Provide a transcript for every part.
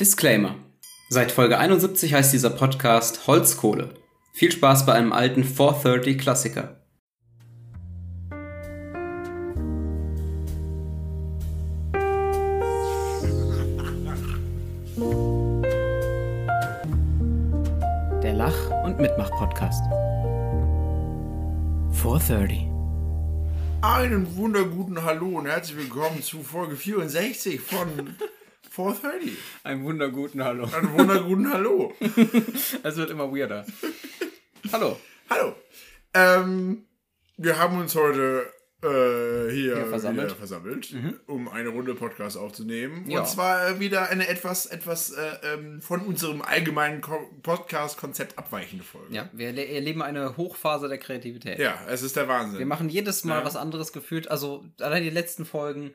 Disclaimer. Seit Folge 71 heißt dieser Podcast Holzkohle. Viel Spaß bei einem alten 430 Klassiker. Der Lach- und Mitmach-Podcast. 430. Einen wunderguten Hallo und herzlich willkommen zu Folge 64 von 430. Einen wunderguten Hallo. Einen wunderguten Hallo. Es wird immer weirder. Hallo. Hallo. Ähm, wir haben uns heute äh, hier, Hier versammelt. wieder versammelt um eine Runde Podcast aufzunehmen. Ja. Und zwar äh, wieder eine etwas, etwas äh, ähm, von unserem allgemeinen Ko Podcast-Konzept abweichende Folge. Ja, wir le- erleben eine Hochphase der Kreativität. Ja, es ist der Wahnsinn. Wir machen jedes Mal Ja. was anderes gefühlt. Also, allein die letzten Folgen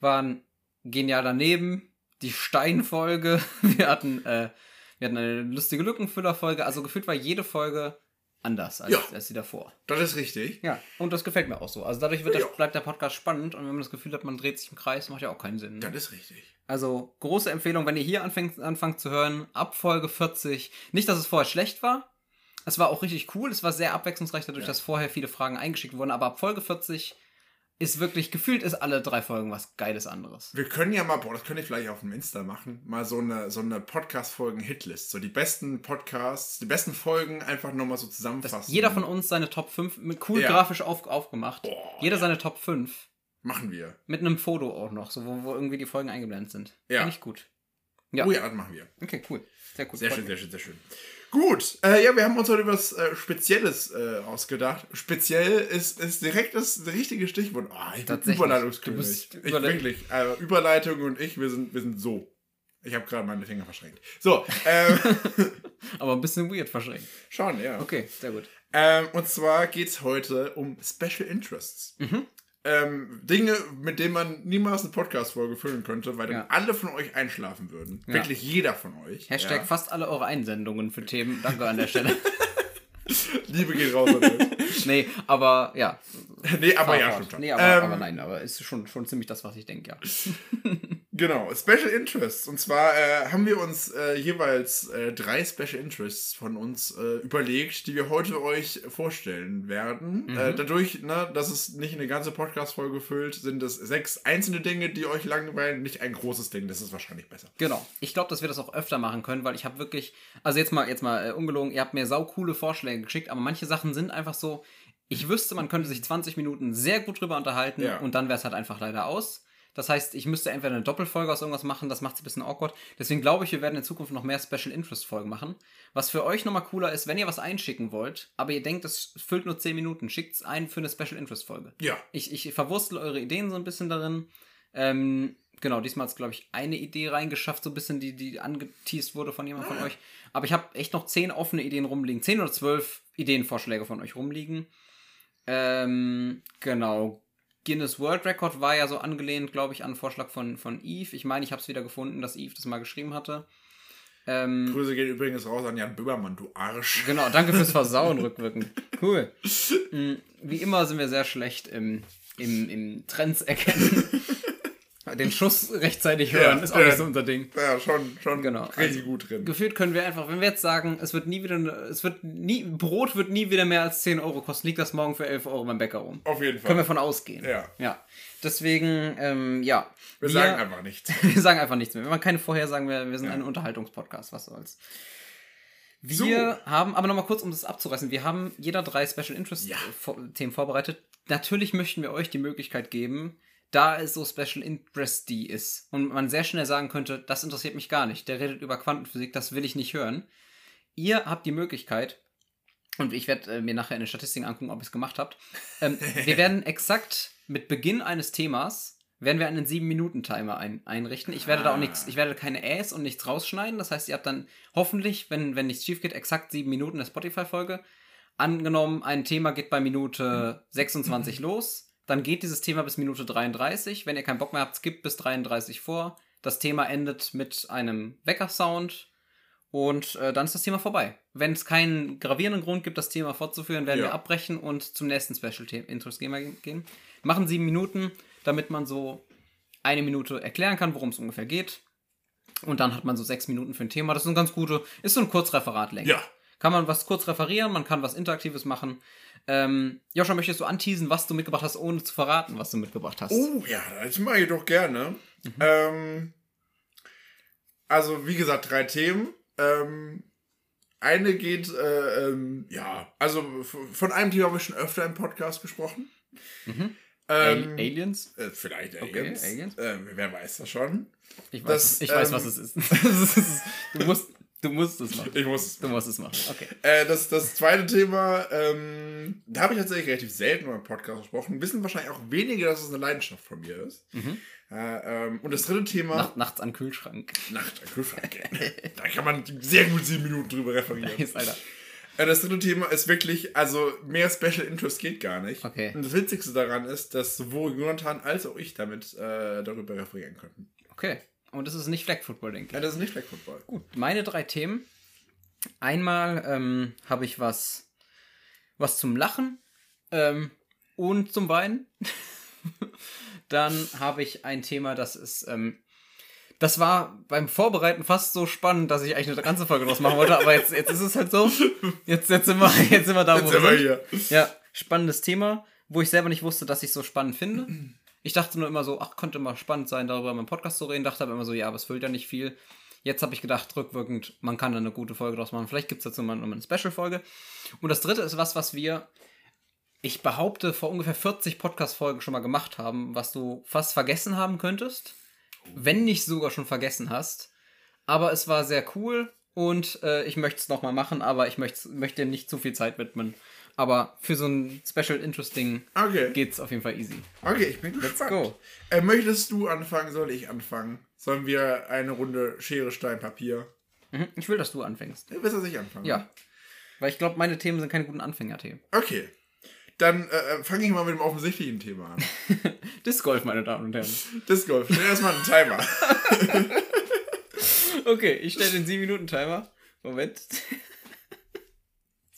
waren genial daneben. Die Steinfolge. Wir hatten, äh, wir hatten eine lustige Lückenfüllerfolge. Also, gefühlt war jede Folge anders als, Ja. als die davor. das ist richtig. Ja, und das gefällt mir auch so. Also, dadurch wird Ja. der, bleibt der Podcast spannend. Und wenn man das Gefühl hat, man dreht sich im Kreis, macht ja auch keinen Sinn. Ne? Das ist richtig. Also, große Empfehlung, wenn ihr hier anfängt, anfangt zu hören, ab Folge 40. Nicht, dass es vorher schlecht war. Es war auch richtig cool. Es war sehr abwechslungsreich, dadurch, Ja. dass vorher viele Fragen eingeschickt wurden. Aber ab Folge 40 ist wirklich, gefühlt ist alle drei Folgen was Geiles anderes. Wir können ja mal, boah, das könnte ich vielleicht auf dem Insta machen, mal so eine, so eine Podcast-Folgen-Hitlist. So die besten Podcasts, die besten Folgen einfach nochmal so Dass zusammenfassen. jeder von uns seine Top 5 mit cool Ja. grafisch auf, aufgemacht. Boah, jeder seine Top 5. Machen wir. Mit einem Foto auch noch, so wo, wo irgendwie die Folgen eingeblendet sind. Ja. Finde ich gut. Ja. Oh ja, das machen wir. Okay, cool. Sehr gut. Sehr schön, sehr schön, sehr schön. Gut, äh, ja, wir haben uns heute was äh, Spezielles äh, ausgedacht. Speziell ist, ist direkt das richtige Stichwort. Ah, ich bin. Überleitungskönig. Ich Überle- wirklich. Äh, Überleitung und ich, wir sind, wir sind so. Ich habe gerade meine Finger verschränkt. So, ähm, Aber ein bisschen weird verschränkt. schon, ja. Okay, sehr gut. Ähm, und zwar geht es heute um Special Interests. Mhm. Ähm, Dinge, mit denen man niemals eine Podcast-Folge füllen könnte, weil dann Ja. alle von euch einschlafen würden. Ja. Wirklich jeder von euch. Hashtag Ja. fast alle eure Einsendungen für Themen. Danke an der Stelle. Liebe geht raus an euch. nee, aber ja. Nee, aber Fahr ja, schon. Nee, aber, Ähm, aber nein, aber ist schon, schon ziemlich das, was ich denke, ja. Genau, Special Interests. Und zwar äh, haben wir uns äh, jeweils äh, drei Special Interests von uns äh, überlegt, die wir heute euch vorstellen werden. Mhm. Äh, dadurch, ne, dass es nicht eine ganze Podcast-Folge füllt, sind es sechs einzelne Dinge, die euch langweilen, nicht ein großes Ding. Das ist wahrscheinlich besser. Genau. Ich glaube, dass wir das auch öfter machen können, weil ich habe wirklich, also jetzt mal, jetzt mal äh, ungelogen, ihr habt mir saukoole Vorschläge geschickt, aber manche Sachen sind einfach so, ich wüsste, man könnte sich 20 Minuten sehr gut drüber unterhalten Ja. und dann wäre es halt einfach leider aus. Das heißt, ich müsste entweder eine Doppelfolge aus irgendwas machen, das macht es ein bisschen awkward. Deswegen glaube ich, wir werden in Zukunft noch mehr Special Interest Folgen machen. Was für euch nochmal cooler ist, wenn ihr was einschicken wollt, aber ihr denkt, es füllt nur 10 Minuten, schickt es ein für eine Special Interest Folge. Ja. Ich, ich verwurstel eure Ideen so ein bisschen darin. Ähm, genau, diesmal hat es, glaube ich, eine Idee reingeschafft, so ein bisschen, die, die angeteased wurde von jemand von euch. Aber ich habe echt noch zehn offene Ideen rumliegen. Zehn oder zwölf Ideenvorschläge von euch rumliegen. Ähm, genau. Guinness World Record war ja so angelehnt, glaube ich, an einen Vorschlag von, von Eve. Ich meine, ich habe es wieder gefunden, dass Eve das mal geschrieben hatte. Ähm, Grüße gehen übrigens raus an Jan Böhmermann, du Arsch. Genau, danke fürs Versauen rückwirkend. Cool. Mm, Wie immer sind wir sehr schlecht im, im, im Trends erkennen. Den Schuss rechtzeitig hören Ja, ist auch ja. nicht so unser Ding. Ja, schon, schon Genau. richtig Also, gut drin. Gefühlt können wir einfach, wenn wir jetzt sagen, es wird nie wieder, es wird nie, Brot wird nie wieder mehr als 10 Euro kosten, liegt das morgen für 11 Euro beim Bäcker rum. Auf jeden Fall. Können wir von ausgehen. Ja. Ja. Deswegen, ähm, ja. wir, sagen einfach nichts. Wir sagen einfach nichts mehr. Wir machen keine Vorhersagen mehr. Wir sind ein Unterhaltungspodcast, was soll's. Wir So. haben, aber nochmal kurz, um das abzureißen, wir haben jeder drei Special Interest Ja. Themen vorbereitet. Natürlich möchten wir euch die Möglichkeit geben, da es so Special Interest die ist und man sehr schnell sagen könnte, das interessiert mich gar nicht, der redet über Quantenphysik, das will ich nicht hören. Ihr habt die Möglichkeit, und ich werde äh, mir nachher in den Statistiken angucken, ob ihr es gemacht habt. Ähm, wir werden exakt mit Beginn eines Themas werden wir einen 7-Minuten-Timer ein, einrichten. Ich werde da auch Ah. nichts, ich werde keine Äs und nichts rausschneiden. Das heißt, ihr habt dann hoffentlich, wenn, wenn nichts schief geht, exakt 7 Minuten der Spotify-Folge. Angenommen, ein Thema geht bei Minute 26 los, dann geht dieses Thema bis Minute 33. Wenn ihr keinen Bock mehr habt, skippt bis 33 vor. Das Thema endet mit einem Wecker-Sound und äh, dann ist das Thema vorbei. Wenn es keinen gravierenden Grund gibt, das Thema fortzuführen, werden Ja. wir abbrechen und zum nächsten Special-Interest gehen. Machen sieben Minuten, damit man so eine Minute erklären kann, worum es ungefähr geht. Und dann hat man so sechs Minuten für ein Thema. Das ist ein ganz gute, ist so ein Kurzreferatlänge. Ja. Kann man was kurz referieren, man kann was Interaktives machen. Ähm, Joscha, möchtest du anteasen, was du mitgebracht hast, ohne zu verraten, was du mitgebracht hast? Oh ja, das mache ich doch gerne. Mhm. Ähm, also, wie gesagt, drei Themen. Ähm, eine geht, äh, ähm, ja, also von einem Thema habe ich schon öfter im Podcast gesprochen. Mhm. Ähm, Aliens? äh, vielleicht Okay, Aliens. Aliens. Ähm, wer weiß das schon? Ich weiß, Das, ich weiß ähm, was es ist. Das ist- du, musst, du musst es machen. Ich muss es Du musst es machen. Okay. Äh, das, das zweite Thema, ähm, da habe ich tatsächlich relativ selten über im Podcast gesprochen. Wissen wahrscheinlich auch wenige, dass es eine Leidenschaft von mir ist. Mhm. Äh, ähm, und das dritte Thema, Nacht, nachts an Kühlschrank. Nacht, ein Kühlschrank. da kann man sehr gut sieben Minuten drüber referieren. Nice, Alter. Äh, das dritte Thema ist wirklich, also mehr Special Interest geht gar nicht. Okay. Und das Witzigste daran ist, dass sowohl Jonathan als auch ich damit äh, darüber referieren könnten. Okay. Und das ist nicht Flag Football, denke ich. Ja, das ist nicht Flag Football. Gut, meine drei Themen. Einmal ähm, habe ich was, was zum Lachen ähm, und zum Weinen. Dann habe ich ein Thema, das ist, ähm, das war beim Vorbereiten fast so spannend, dass ich eigentlich eine ganze Folge draus machen wollte, aber jetzt, jetzt ist es halt so. Jetzt, jetzt, sind, wir, jetzt sind wir da, wo Jetzt wir sind wir hier. Ja, spannendes Thema, wo ich selber nicht wusste, dass ich es so spannend finde. Ich dachte nur immer so, ach, könnte mal spannend sein, darüber in meinem Podcast zu reden. Dachte aber immer so, ja, aber es füllt ja nicht viel. Jetzt habe ich gedacht, rückwirkend, man kann da eine gute Folge draus machen. Vielleicht gibt es dazu mal eine Special-Folge. Und das dritte ist was, was wir, ich behaupte, vor ungefähr 40 Podcast-Folgen schon mal gemacht haben, was du fast vergessen haben könntest. Wenn nicht sogar schon vergessen hast. Aber es war sehr cool und äh, ich möchte es nochmal machen, aber ich möchte möchte dem nicht zu viel Zeit widmen. Aber für so ein Special Interesting Okay. geht's auf jeden Fall easy. Okay, ich bin gespannt. go. Äh, möchtest du anfangen? Soll ich anfangen? Sollen wir eine Runde Schere, Stein, Papier? Mhm. Ich will, dass du anfängst. Ja, willst du, dass ich anfange? Ja. Weil ich glaube, meine Themen sind keine guten Anfängerthemen. Okay. Dann äh, fange ich mal mit dem offensichtlichen Thema an. Disc Golf, meine Damen und Herren. Disc Golf. Stell erstmal einen Timer. Okay, ich stelle den 7-Minuten-Timer. Moment.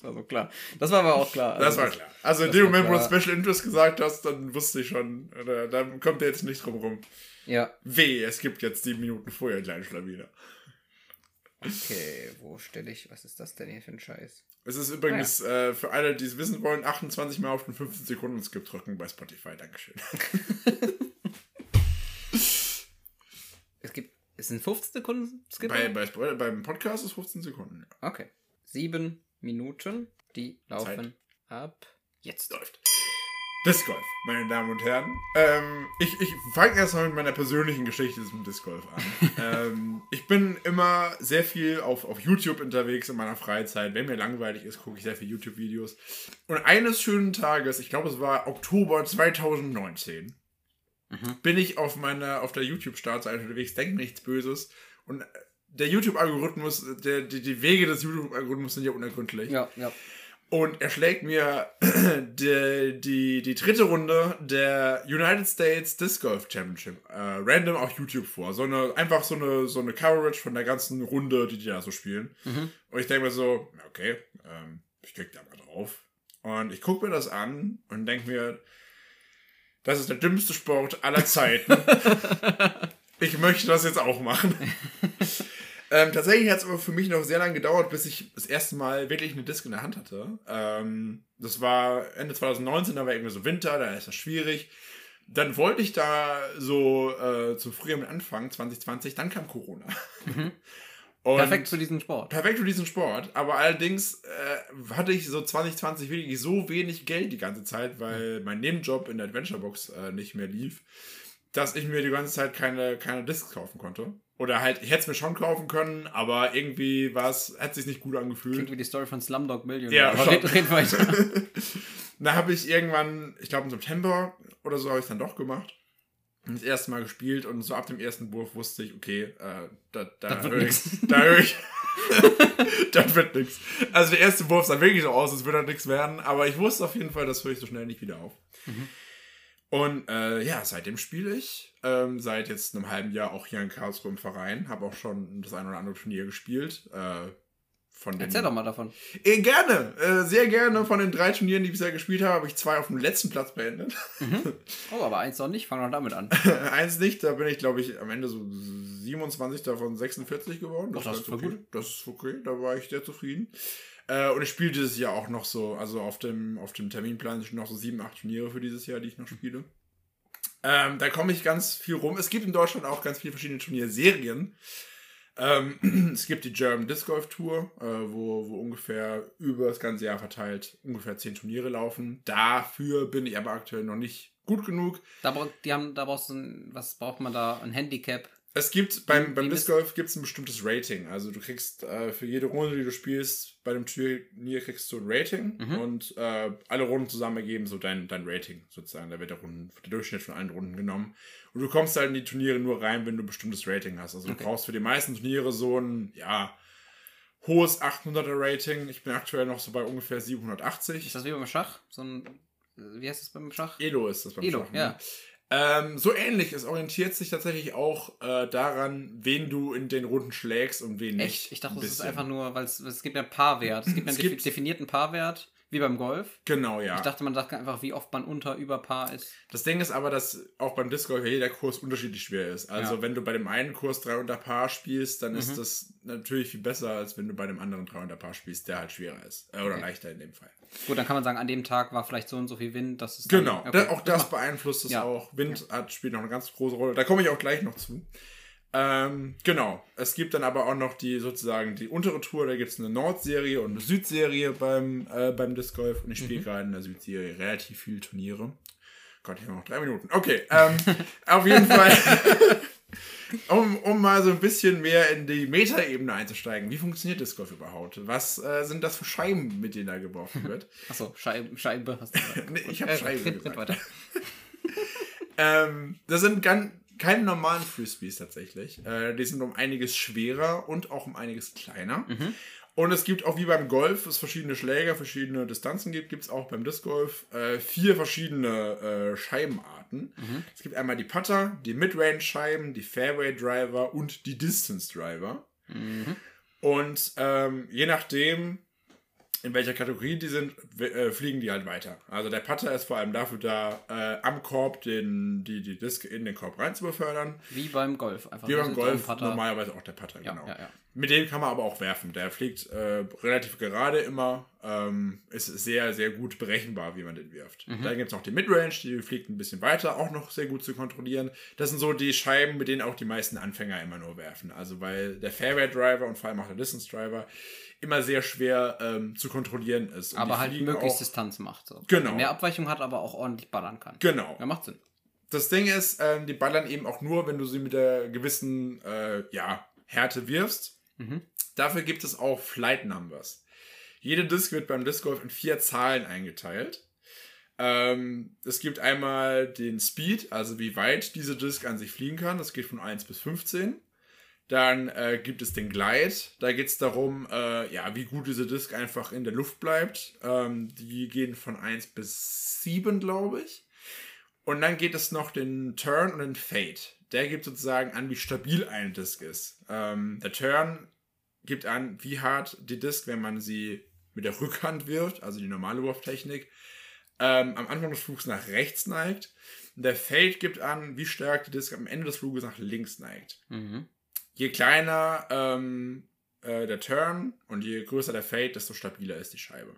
Das war so klar. Das war aber auch klar. Das Also, war klar. Also in das dem Moment, wo du klar. Special Interest gesagt hast, dann wusste ich schon, oder, dann kommt er jetzt nicht drum rum. Ja. Weh, es gibt jetzt sieben Minuten vorher einen kleinen Schlawiner. Okay, wo stelle ich. Was ist das denn hier für ein Scheiß? Es ist übrigens Ah, äh, für alle, die es wissen wollen, 28 Mal auf den 15 Sekunden Skip drücken bei Spotify. Dankeschön. Es gibt. Es sind 15 Sekunden Skip? bei, bei, beim Podcast ist 15 Sekunden. Ja. Okay. Sieben Minuten, die laufen ab jetzt. Läuft. Disc Golf, meine Damen und Herren. Ähm, ich ich fange erstmal mit meiner persönlichen Geschichte zum Disc Golf an. ähm, ich bin immer sehr viel auf, auf YouTube unterwegs in meiner Freizeit. Wenn mir langweilig ist, gucke ich sehr viele YouTube-Videos. Und eines schönen Tages, ich glaube, es war Oktober 2019, bin ich auf meiner auf der YouTube-Startseite unterwegs, denke nichts Böses. Und der YouTube-Algorithmus, der, die, die Wege des YouTube-Algorithmus sind ja unergründlich. Ja, ja. Und er schlägt mir die, die, die dritte Runde der United States Disc Golf Championship äh, random auf YouTube vor. So eine, einfach so eine, so eine Coverage von der ganzen Runde, die die da so spielen. Und ich denke mir so, okay, ähm, ich klicke da mal drauf. Und ich gucke mir das an und denke mir, das ist der dümmste Sport aller Zeiten. ich möchte das jetzt auch machen. Ähm, tatsächlich hat es aber für mich noch sehr lange gedauert, bis ich das erste Mal wirklich eine Disc in der Hand hatte. Ähm, das war Ende 2019, da war irgendwie so Winter, da ist das schwierig. Dann wollte ich da so äh, zum Frühjahr mit anfangen, 2020, dann kam Corona. Und Perfekt für diesen Sport. perfekt für diesen Sport. Aber allerdings äh, hatte ich so 2020 wirklich so wenig Geld die ganze Zeit, weil mein Nebenjob in der Adventurebox äh, nicht mehr lief, dass ich mir die ganze Zeit keine, keine Discs kaufen konnte. Oder halt, ich hätte es mir schon kaufen können, aber irgendwie war es, hat sich nicht gut angefühlt. Klingt wie die Story von Slumdog Millionaire. Ja, aber red, red weiter. Da habe ich irgendwann, ich glaube im September oder so, habe ich dann doch gemacht. Und das erste Mal gespielt und so ab dem ersten Wurf wusste ich, okay, äh, da, da höre ich, da höre ich, das wird nichts. Also der erste Wurf sah wirklich so aus, als würde das nichts werden, aber ich wusste auf jeden Fall, das höre ich so schnell nicht wieder auf. Und äh, ja, seitdem spiele ich. Ähm, seit jetzt einem halben Jahr auch hier in Karlsruhe im Verein. Habe auch schon das ein oder andere Turnier gespielt. Äh, von. Erzähl doch mal davon. Äh, gerne, äh, sehr gerne. Von den drei Turnieren, die ich bisher gespielt habe, habe ich zwei auf dem letzten Platz beendet. Oh, aber eins noch nicht. Fang doch damit an. Eins nicht, da bin ich, glaube ich, am Ende so 27 davon 46 geworden. Ach, das war ist okay. gut. Das ist okay, da war ich sehr zufrieden. Äh, und ich spiele dieses Jahr auch noch so, also auf dem, auf dem Terminplan sind noch so sieben, acht Turniere für dieses Jahr, die ich noch spiele. Ähm, da komme ich ganz viel rum. Es gibt in Deutschland auch ganz viele verschiedene Turnierserien. Ähm, es gibt die German Disc Golf Tour, äh, wo, wo ungefähr über das ganze Jahr verteilt ungefähr zehn Turniere laufen. Dafür bin ich aber aktuell noch nicht gut genug. Da, brauch, die haben, da brauchst du ein, was braucht man da? Ein Handicap. Es gibt beim, beim Disc Golf gibt es ein bestimmtes Rating. Also du kriegst äh, für jede Runde, die du spielst, bei dem Turnier kriegst du ein Rating Mhm. und äh, alle Runden zusammen ergeben so dein, dein Rating sozusagen. Da wird der, Runden, der Durchschnitt von allen Runden genommen. Und du kommst halt in die Turniere nur rein, wenn du ein bestimmtes Rating hast. Also du Okay. brauchst für die meisten Turniere so ein, ja, hohes 800er Rating. Ich bin aktuell noch so bei ungefähr 780. Ist das wie beim Schach? So ein, wie heißt das beim Schach? Elo ist das beim Elo, Schach, ne? ja. Ähm, so ähnlich. Es orientiert sich tatsächlich auch äh, daran, wen du in den Runden schlägst und wen nicht. Echt? Ich dachte, das ist einfach nur, weil es, es gibt ja Paarwert. Es gibt Es einen defi- gibt- definierten Paarwert, wie beim Golf. Genau, ja. Ich dachte, man sagt einfach, wie oft man unter, über Paar ist. das Ding ist aber, dass auch beim Disc Golf jeder Kurs unterschiedlich schwer ist. Also Ja. wenn du bei dem einen Kurs 3 unter Paar spielst, dann Mhm. ist das natürlich viel besser, als wenn du bei dem anderen 3 unter Paar spielst, der halt schwerer ist. Äh, oder Okay. leichter in dem Fall. Gut, dann kann man sagen, an dem Tag war vielleicht so und so viel Wind. Das ist Genau, Dann, da, auch das macht- beeinflusst es Ja. auch. Wind hat, spielt noch eine ganz große Rolle. Da komme ich auch gleich noch zu. Ähm, genau. Es gibt dann aber auch noch die sozusagen die untere Tour. Da gibt es eine Nordserie und eine Südserie beim, äh, beim Disc Golf. Und ich spiele Mhm. gerade in der Südserie relativ viele Turniere. Gott, ich habe noch drei Minuten. Okay, ähm, auf jeden Fall. Um, um mal so ein bisschen mehr in die Metaebene einzusteigen. Wie funktioniert Disc Golf überhaupt? Was äh, sind das für Scheiben, mit denen da geworfen wird? Achso, Scheibe, Scheibe hast du gesagt. Nee, ich Gut, hab Scheibe red gesagt. weiter. Ähm, das sind gan keine normalen Frisbees tatsächlich. Äh, die sind um einiges schwerer und auch um einiges kleiner. Und es gibt auch wie beim Golf, es verschiedene Schläger, verschiedene Distanzen gibt, gibt es auch beim Disc Golf äh, vier verschiedene äh, Scheibenarten. Es gibt einmal die Putter, die Midrange-Scheiben, die Fairway-Driver und die Distance-Driver. Mhm. Und ähm, je nachdem, in welcher Kategorie die sind, äh, fliegen die halt weiter. Also der Putter ist vor allem dafür da, äh, am Korb den, die, die Disc in den Korb rein zu befördern. Wie beim Golf. Einfach Wie beim Golf normalerweise auch der Putter, Ja, genau. ja, ja. Mit dem kann man aber auch werfen. Der fliegt äh, relativ gerade immer. Ähm, ist sehr, sehr gut berechenbar, wie man den wirft. Mhm. Dann gibt es noch die Midrange, die fliegt ein bisschen weiter, auch noch sehr gut zu kontrollieren. Das sind so die Scheiben, mit denen auch die meisten Anfänger immer nur werfen. Also weil der Fairway Driver und vor allem auch der Distance Driver immer sehr schwer ähm, zu kontrollieren ist. Und Aber die halt möglichst auch- Distanz macht. So. Genau. Mehr Abweichung hat, aber auch ordentlich ballern kann. Genau. Ja, macht Sinn. Das Ding ist, ähm, die ballern eben auch nur, wenn du sie mit der gewissen äh, ja, Härte wirfst. Mhm. Dafür gibt es auch Flight Numbers. Jede Disk wird beim Disc Golf in vier Zahlen eingeteilt. Ähm, es gibt einmal den Speed, also wie weit diese Disk an sich fliegen kann. Das geht von 1 bis 15. Dann äh, gibt es den Glide. Da geht es darum, äh, ja, wie gut diese Disk einfach in der Luft bleibt. Ähm, die gehen von 1 bis 7, glaube ich. Und dann geht es noch den Turn und den Fade. Der gibt sozusagen an, wie stabil eine Disk ist. Ähm, der Turn gibt an, wie hart die Disk, wenn man sie mit der Rückhand wirft, also die normale Wurftechnik, ähm, am Anfang des Flugs nach rechts neigt. Der Fade gibt an, wie stark die Disk am Ende des Fluges nach links neigt. Mhm. Je kleiner ähm, äh, der Turn und je größer der Fade, desto stabiler ist die Scheibe.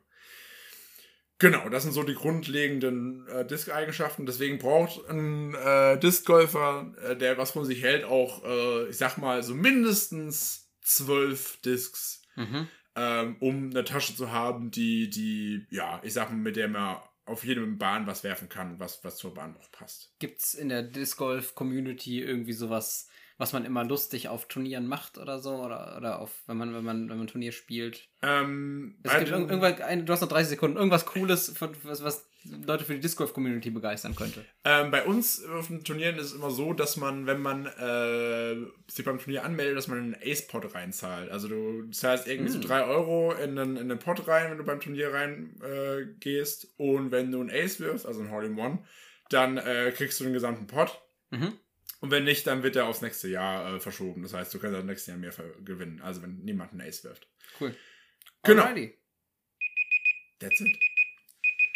Genau, das sind so die grundlegenden äh, Disk-Eigenschaften. Deswegen braucht ein äh, Disc-Golfer, äh, der was von sich hält, auch, äh, ich sag mal, so mindestens zwölf Discs, Mhm. ähm, um eine Tasche zu haben, die, die, ja, ich sag mal, mit der man auf jedem Bahn was werfen kann, was, was zur Bahn auch passt. Gibt es in der Disc Golf Community irgendwie sowas, was man immer lustig auf Turnieren macht oder so? Oder, oder auf, wenn man, wenn man, wenn man Turnier spielt? Ähm, Es gibt den- irg- irgendwann, ein, du hast noch 30 Sekunden, irgendwas Cooles, von- was, was Leute für die Disc Golf Community begeistern könnte. Ähm, bei uns auf den Turnieren ist es immer so, dass man, wenn man äh, sich beim Turnier anmeldet, dass man einen Ace-Pot reinzahlt. Also du zahlst irgendwie so Mm. 3 Euro in einen, in einen Pot rein, wenn du beim Turnier rein äh, gehst. Und wenn du einen Ace wirfst, also ein Hole-in-One, dann äh, kriegst du den gesamten Pot. Mhm. Und wenn nicht, dann wird der aufs nächste Jahr äh, verschoben. Das heißt, du kannst dann nächstes Jahr mehr gewinnen. Also wenn niemand einen Ace wirft. Cool. Genau. Alrighty. That's it.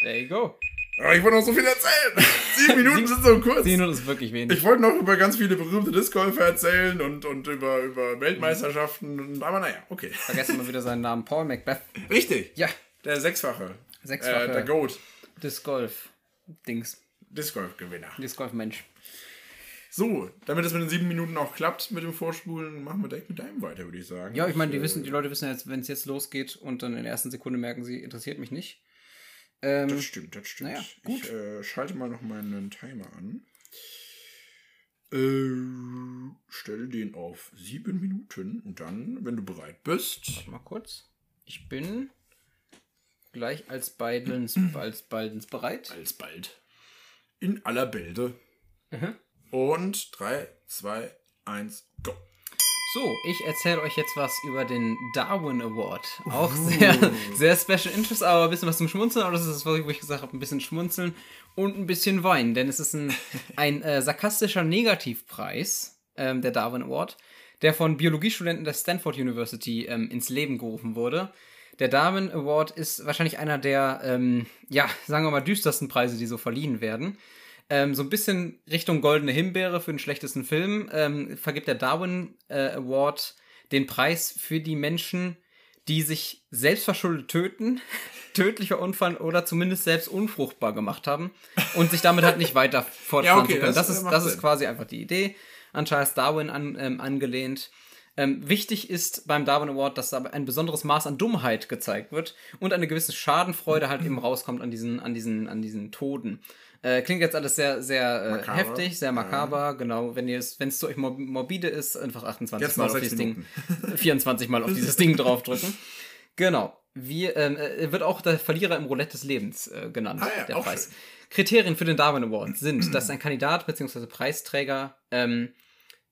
There you go. Aber ich wollte noch so viel erzählen. Sieben Minuten sind so kurz. 10 Minuten ist wirklich wenig. Ich wollte noch über ganz viele berühmte Discgolfer erzählen und, und über, über Weltmeisterschaften. Und, aber naja, okay. Vergessen wir wieder seinen Namen. Paul Macbeth. Richtig. Ja. Der Sechsfache. Sechsfache. Äh, der Goat. Disc Golf. Dings. Discgolf-Gewinner. Disc Golf Mensch. So, damit es mit den sieben Minuten auch klappt mit dem Vorspulen, machen wir direkt mit deinem weiter, würde ich sagen. Ja, ich meine, die wissen, die Leute wissen jetzt, wenn es jetzt losgeht und dann in der ersten Sekunde merken sie, interessiert mich nicht. Ähm, Das stimmt, das stimmt. Naja, gut. Ich äh, schalte mal noch meinen Timer an. Äh, stelle den auf sieben Minuten und dann, wenn du bereit bist. mal kurz. Ich bin gleich als Baldens, als Baldens bereit. Alsbald. In aller Bälde. Mhm. Und 3, 2, 1, go. So, ich erzähle euch jetzt was über den Darwin Award. Auch Uh. sehr, sehr Special Interest, aber ein bisschen was zum Schmunzeln. Aber das ist das, wo ich gesagt habe, ein bisschen Schmunzeln und ein bisschen Weinen. Denn es ist ein, ein äh, sarkastischer Negativpreis, ähm, der Darwin Award, der von Biologiestudenten der Stanford University ähm, ins Leben gerufen wurde. Der Darwin Award ist wahrscheinlich einer der, ähm, ja, sagen wir mal, düstersten Preise, die so verliehen werden. Ähm, so ein bisschen Richtung Goldene Himbeere für den schlechtesten Film ähm, vergibt der Darwin äh, Award den Preis für die Menschen, die sich selbstverschuldet töten, tödlicher Unfall oder zumindest selbst unfruchtbar gemacht haben und sich damit halt nicht weiter fortpflanzen okay, können. das, Das, ist, das ist quasi einfach die Idee, an Charles Darwin an, ähm, angelehnt. Ähm, wichtig ist beim Darwin Award, dass da ein besonderes Maß an Dummheit gezeigt wird und eine gewisse Schadenfreude halt eben rauskommt an diesen, an diesen, an diesen Toten. Äh, klingt jetzt alles sehr, sehr äh, heftig, sehr makaber, genau. Wenn ihr es, wenn es zu euch mor- morbide ist, einfach 28 Jetzt Mal auf dieses Ding, 24 Mal auf dieses Ding draufdrücken. Genau. Wir, ähm, äh, wird auch der Verlierer im Roulette des Lebens äh, genannt, Ah ja, der Preis. schön. Kriterien für den Darwin Award sind, dass ein Kandidat bzw. Preisträger ähm,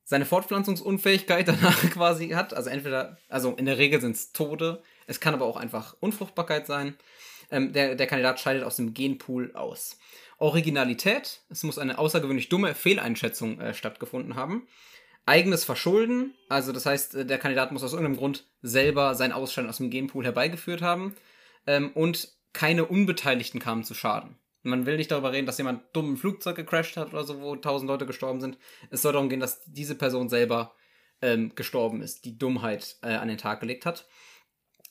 seine Fortpflanzungsunfähigkeit danach quasi hat. Also entweder, also in der Regel sind es Tode, es kann aber auch einfach Unfruchtbarkeit sein. Ähm, der, der Kandidat scheidet aus dem Genpool aus. Originalität, es muss eine außergewöhnlich dumme Fehleinschätzung äh, stattgefunden haben. Eigenes Verschulden, also das heißt, äh, der Kandidat muss aus irgendeinem Grund selber sein Ausscheiden aus dem Genpool herbeigeführt haben. Ähm, und keine Unbeteiligten kamen zu Schaden. Man will nicht darüber reden, dass jemand dumm ein Flugzeug gecrashed hat oder so, wo tausend Leute gestorben sind. Es soll darum gehen, dass diese Person selber ähm, gestorben ist, die Dummheit äh, an den Tag gelegt hat.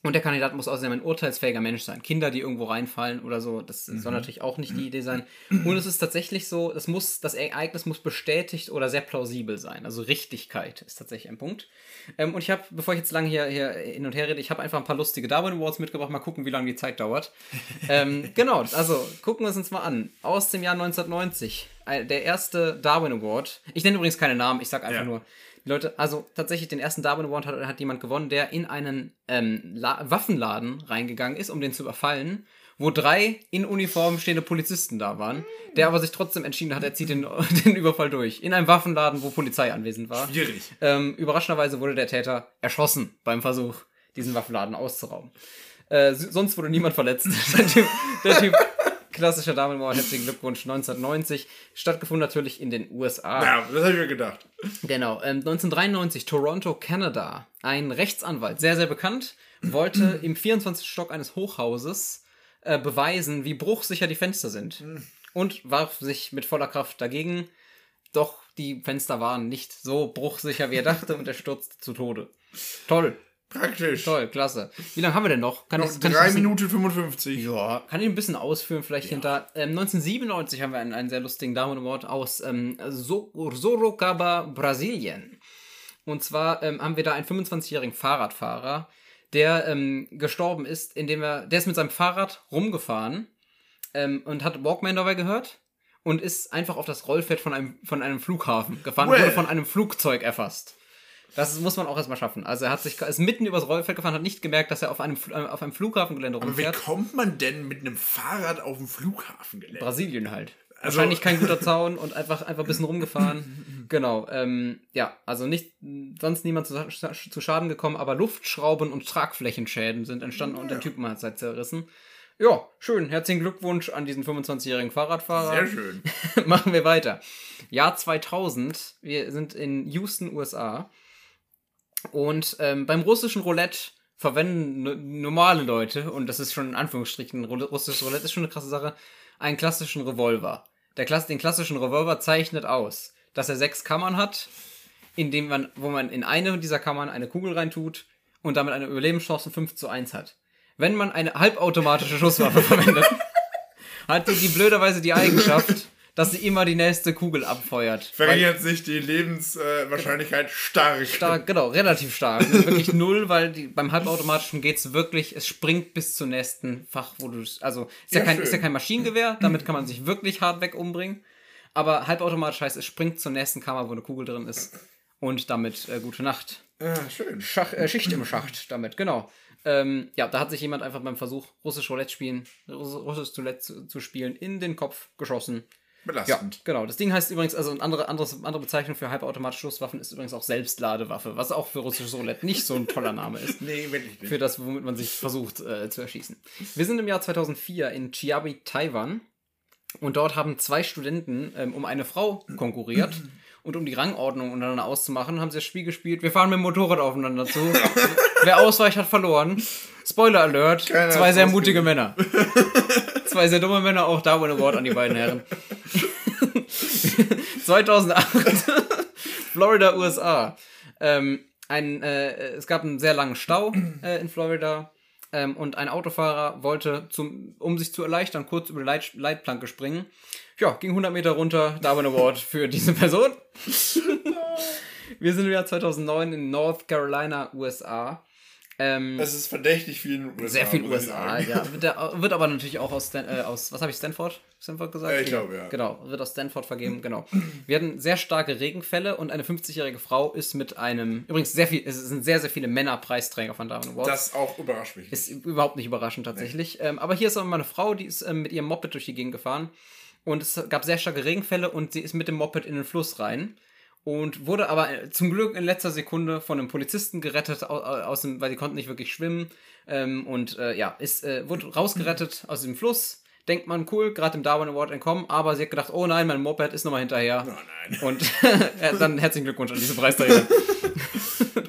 Und der Kandidat muss außerdem ein urteilsfähiger Mensch sein. Kinder, die irgendwo reinfallen oder so, das soll natürlich auch nicht die Idee sein. Und es ist tatsächlich so, das, muss, das Ereignis muss bestätigt oder sehr plausibel sein. Also Richtigkeit ist tatsächlich ein Punkt. Ähm, und ich habe, bevor ich jetzt lange hier, hier hin und her rede, ich habe einfach ein paar lustige Darwin Awards mitgebracht. Mal gucken, wie lange die Zeit dauert. ähm, genau, also gucken wir es uns mal an. Aus dem Jahr 1990. äh, Der erste Darwin Award. Ich nenne übrigens keine Namen, ich sage einfach Ja. nur. Die Leute, also tatsächlich den ersten Darwin Award hat, hat jemand gewonnen, der in einen ähm, La Waffenladen reingegangen ist, um den zu überfallen, wo drei in Uniform stehende Polizisten da waren, der aber sich trotzdem entschieden hat, er zieht den, den Überfall durch. In einem Waffenladen, wo Polizei anwesend war. Schwierig. Ähm, überraschenderweise wurde der Täter erschossen beim Versuch, diesen Waffenladen auszurauben. Äh, sonst wurde niemand verletzt. der typ, der typ klassischer Damenmauer, herzlichen Glückwunsch, 1990. Stattgefunden natürlich in den USA. Ja, das habe ich mir gedacht. Genau, ähm, 1993, Toronto, Kanada. Ein Rechtsanwalt, sehr, sehr bekannt, wollte im 24. Stock eines Hochhauses äh, beweisen, wie bruchsicher die Fenster sind. Und warf sich mit voller Kraft dagegen. Doch die Fenster waren nicht so bruchsicher, wie er dachte, und er stürzte zu Tode. Toll, Praktisch. toll, klasse. Wie lange haben wir denn noch? Kann Noch ich- kann ich 3 ein bisschen- Minuten 55. ja, kann ich ein bisschen ausführen, vielleicht hinter. Ähm, 1997 haben wir einen, einen sehr lustigen Darwin Award aus ähm, so Sorocaba, Brasilien. Und zwar ähm, haben wir da einen 25-jährigen Fahrradfahrer, der ähm, gestorben ist, indem er, der ist mit seinem Fahrrad rumgefahren ähm, und hat Walkman dabei gehört und ist einfach auf das Rollfeld von einem, von einem Flughafen gefahren und Well. wurde von einem Flugzeug erfasst. Das muss man auch erstmal schaffen. Also er hat sich ist mitten übers Rollfeld gefahren, hat nicht gemerkt, dass er auf einem, äh, auf einem Flughafengelände Aber wie rumfährt. kommt man denn mit einem Fahrrad auf dem Flughafen gelernt? Brasilien halt. Also- Wahrscheinlich kein guter Zaun und einfach, einfach ein bisschen rumgefahren. genau. Ähm, ja, also nicht sonst niemand zu, zu Schaden gekommen, aber Luftschrauben und Tragflächenschäden sind entstanden und der Typen hat halt zerrissen. Ja, schön. Herzlichen Glückwunsch an diesen 25-jährigen Fahrradfahrer. Sehr schön. Machen wir weiter. Jahr 2000. Wir sind in Houston, USA. Und ähm, beim russischen Roulette verwenden normale Leute, und das ist schon in Anführungsstrichen, russisches Roulette ist schon eine krasse Sache, einen klassischen Revolver. Der Klass den klassischen Revolver zeichnet aus, dass er sechs Kammern hat, indem man, wo man in eine dieser Kammern eine Kugel reintut und damit eine Überlebenschance 5 zu 1 hat. Wenn man eine halbautomatische Schusswaffe verwendet, hat die, die blöderweise die Eigenschaft, dass sie immer die nächste Kugel abfeuert. Verringert sich die Lebenswahrscheinlichkeit äh, stark. Stark, genau, relativ stark. wirklich null, weil die, beim halbautomatischen geht es wirklich, es springt bis zum nächsten Fach, wo du. Also, ist ja, ja kein, ist ja kein Maschinengewehr, damit kann man sich wirklich hart weg umbringen. Aber halbautomatisch heißt, es springt zur nächsten Kammer, wo eine Kugel drin ist. Und damit äh, gute Nacht. Ah, schön. Schach, äh, Schicht im Schacht damit, genau. Ähm, ja, da hat sich jemand einfach beim Versuch, russisch Roulette spielen, russisch Roulette zu, zu spielen, in den Kopf geschossen belastend. Ja, genau. Das Ding heißt übrigens, also eine andere, anderes, andere Bezeichnung für halbautomatische Schusswaffen ist übrigens auch Selbstladewaffe, was auch für russisches Roulette nicht so ein toller Name ist. nee, wirklich nicht. Für das, womit man sich versucht äh, zu erschießen. Wir sind im Jahr 2004 in Chiabi, Taiwan. Und dort haben zwei Studenten ähm, um eine Frau konkurriert. Und um die Rangordnung untereinander auszumachen, haben sie das Spiel gespielt. Wir fahren mit dem Motorrad aufeinander zu. Wer ausweicht, hat verloren. Spoiler Alert. Keiner zwei sehr mutige Männer. zwei sehr dumme Männer. Auch Darwin Award an die beiden Herren. 2008. Florida, USA. Ähm, ein, äh, es gab einen sehr langen Stau äh, in Florida. Ähm, und ein Autofahrer wollte, zum, um sich zu erleichtern, kurz über die Leit Leitplanke springen ja, ging 100 Meter runter, da war ein Award für diese Person. Wir sind im Jahr 2009 in North Carolina, USA. Ähm, es ist verdächtig viel in USA. Sehr viel USA, ja. Wird, wird, aber natürlich auch aus, Stan, äh, aus was habe ich, Stanford? Stanford gesagt? Ja, ich glaube, ja. Genau, wird aus Stanford vergeben, genau. Wir hatten sehr starke Regenfälle und eine 50-jährige Frau ist mit einem, übrigens sehr viel, es sind sehr, sehr viele Männer Preisträger von Darwin Awards. Das auch überrascht mich. Ist überhaupt nicht überraschend tatsächlich. Nee. Ähm, aber hier ist aber mal eine Frau, die ist ähm, mit ihrem Moped durch die Gegend gefahren und es gab sehr starke Regenfälle und sie ist mit dem Moped in den Fluss rein und wurde aber zum Glück in letzter Sekunde von einem Polizisten gerettet, aus dem, weil sie konnten nicht wirklich schwimmen ähm, und äh, ja, ist, äh, wurde rausgerettet aus dem Fluss. Denkt man, cool, gerade im Darwin Award entkommen, aber sie hat gedacht, oh nein, mein Moped ist nochmal hinterher. Oh nein. Und dann herzlichen Glückwunsch an diese Preisträger.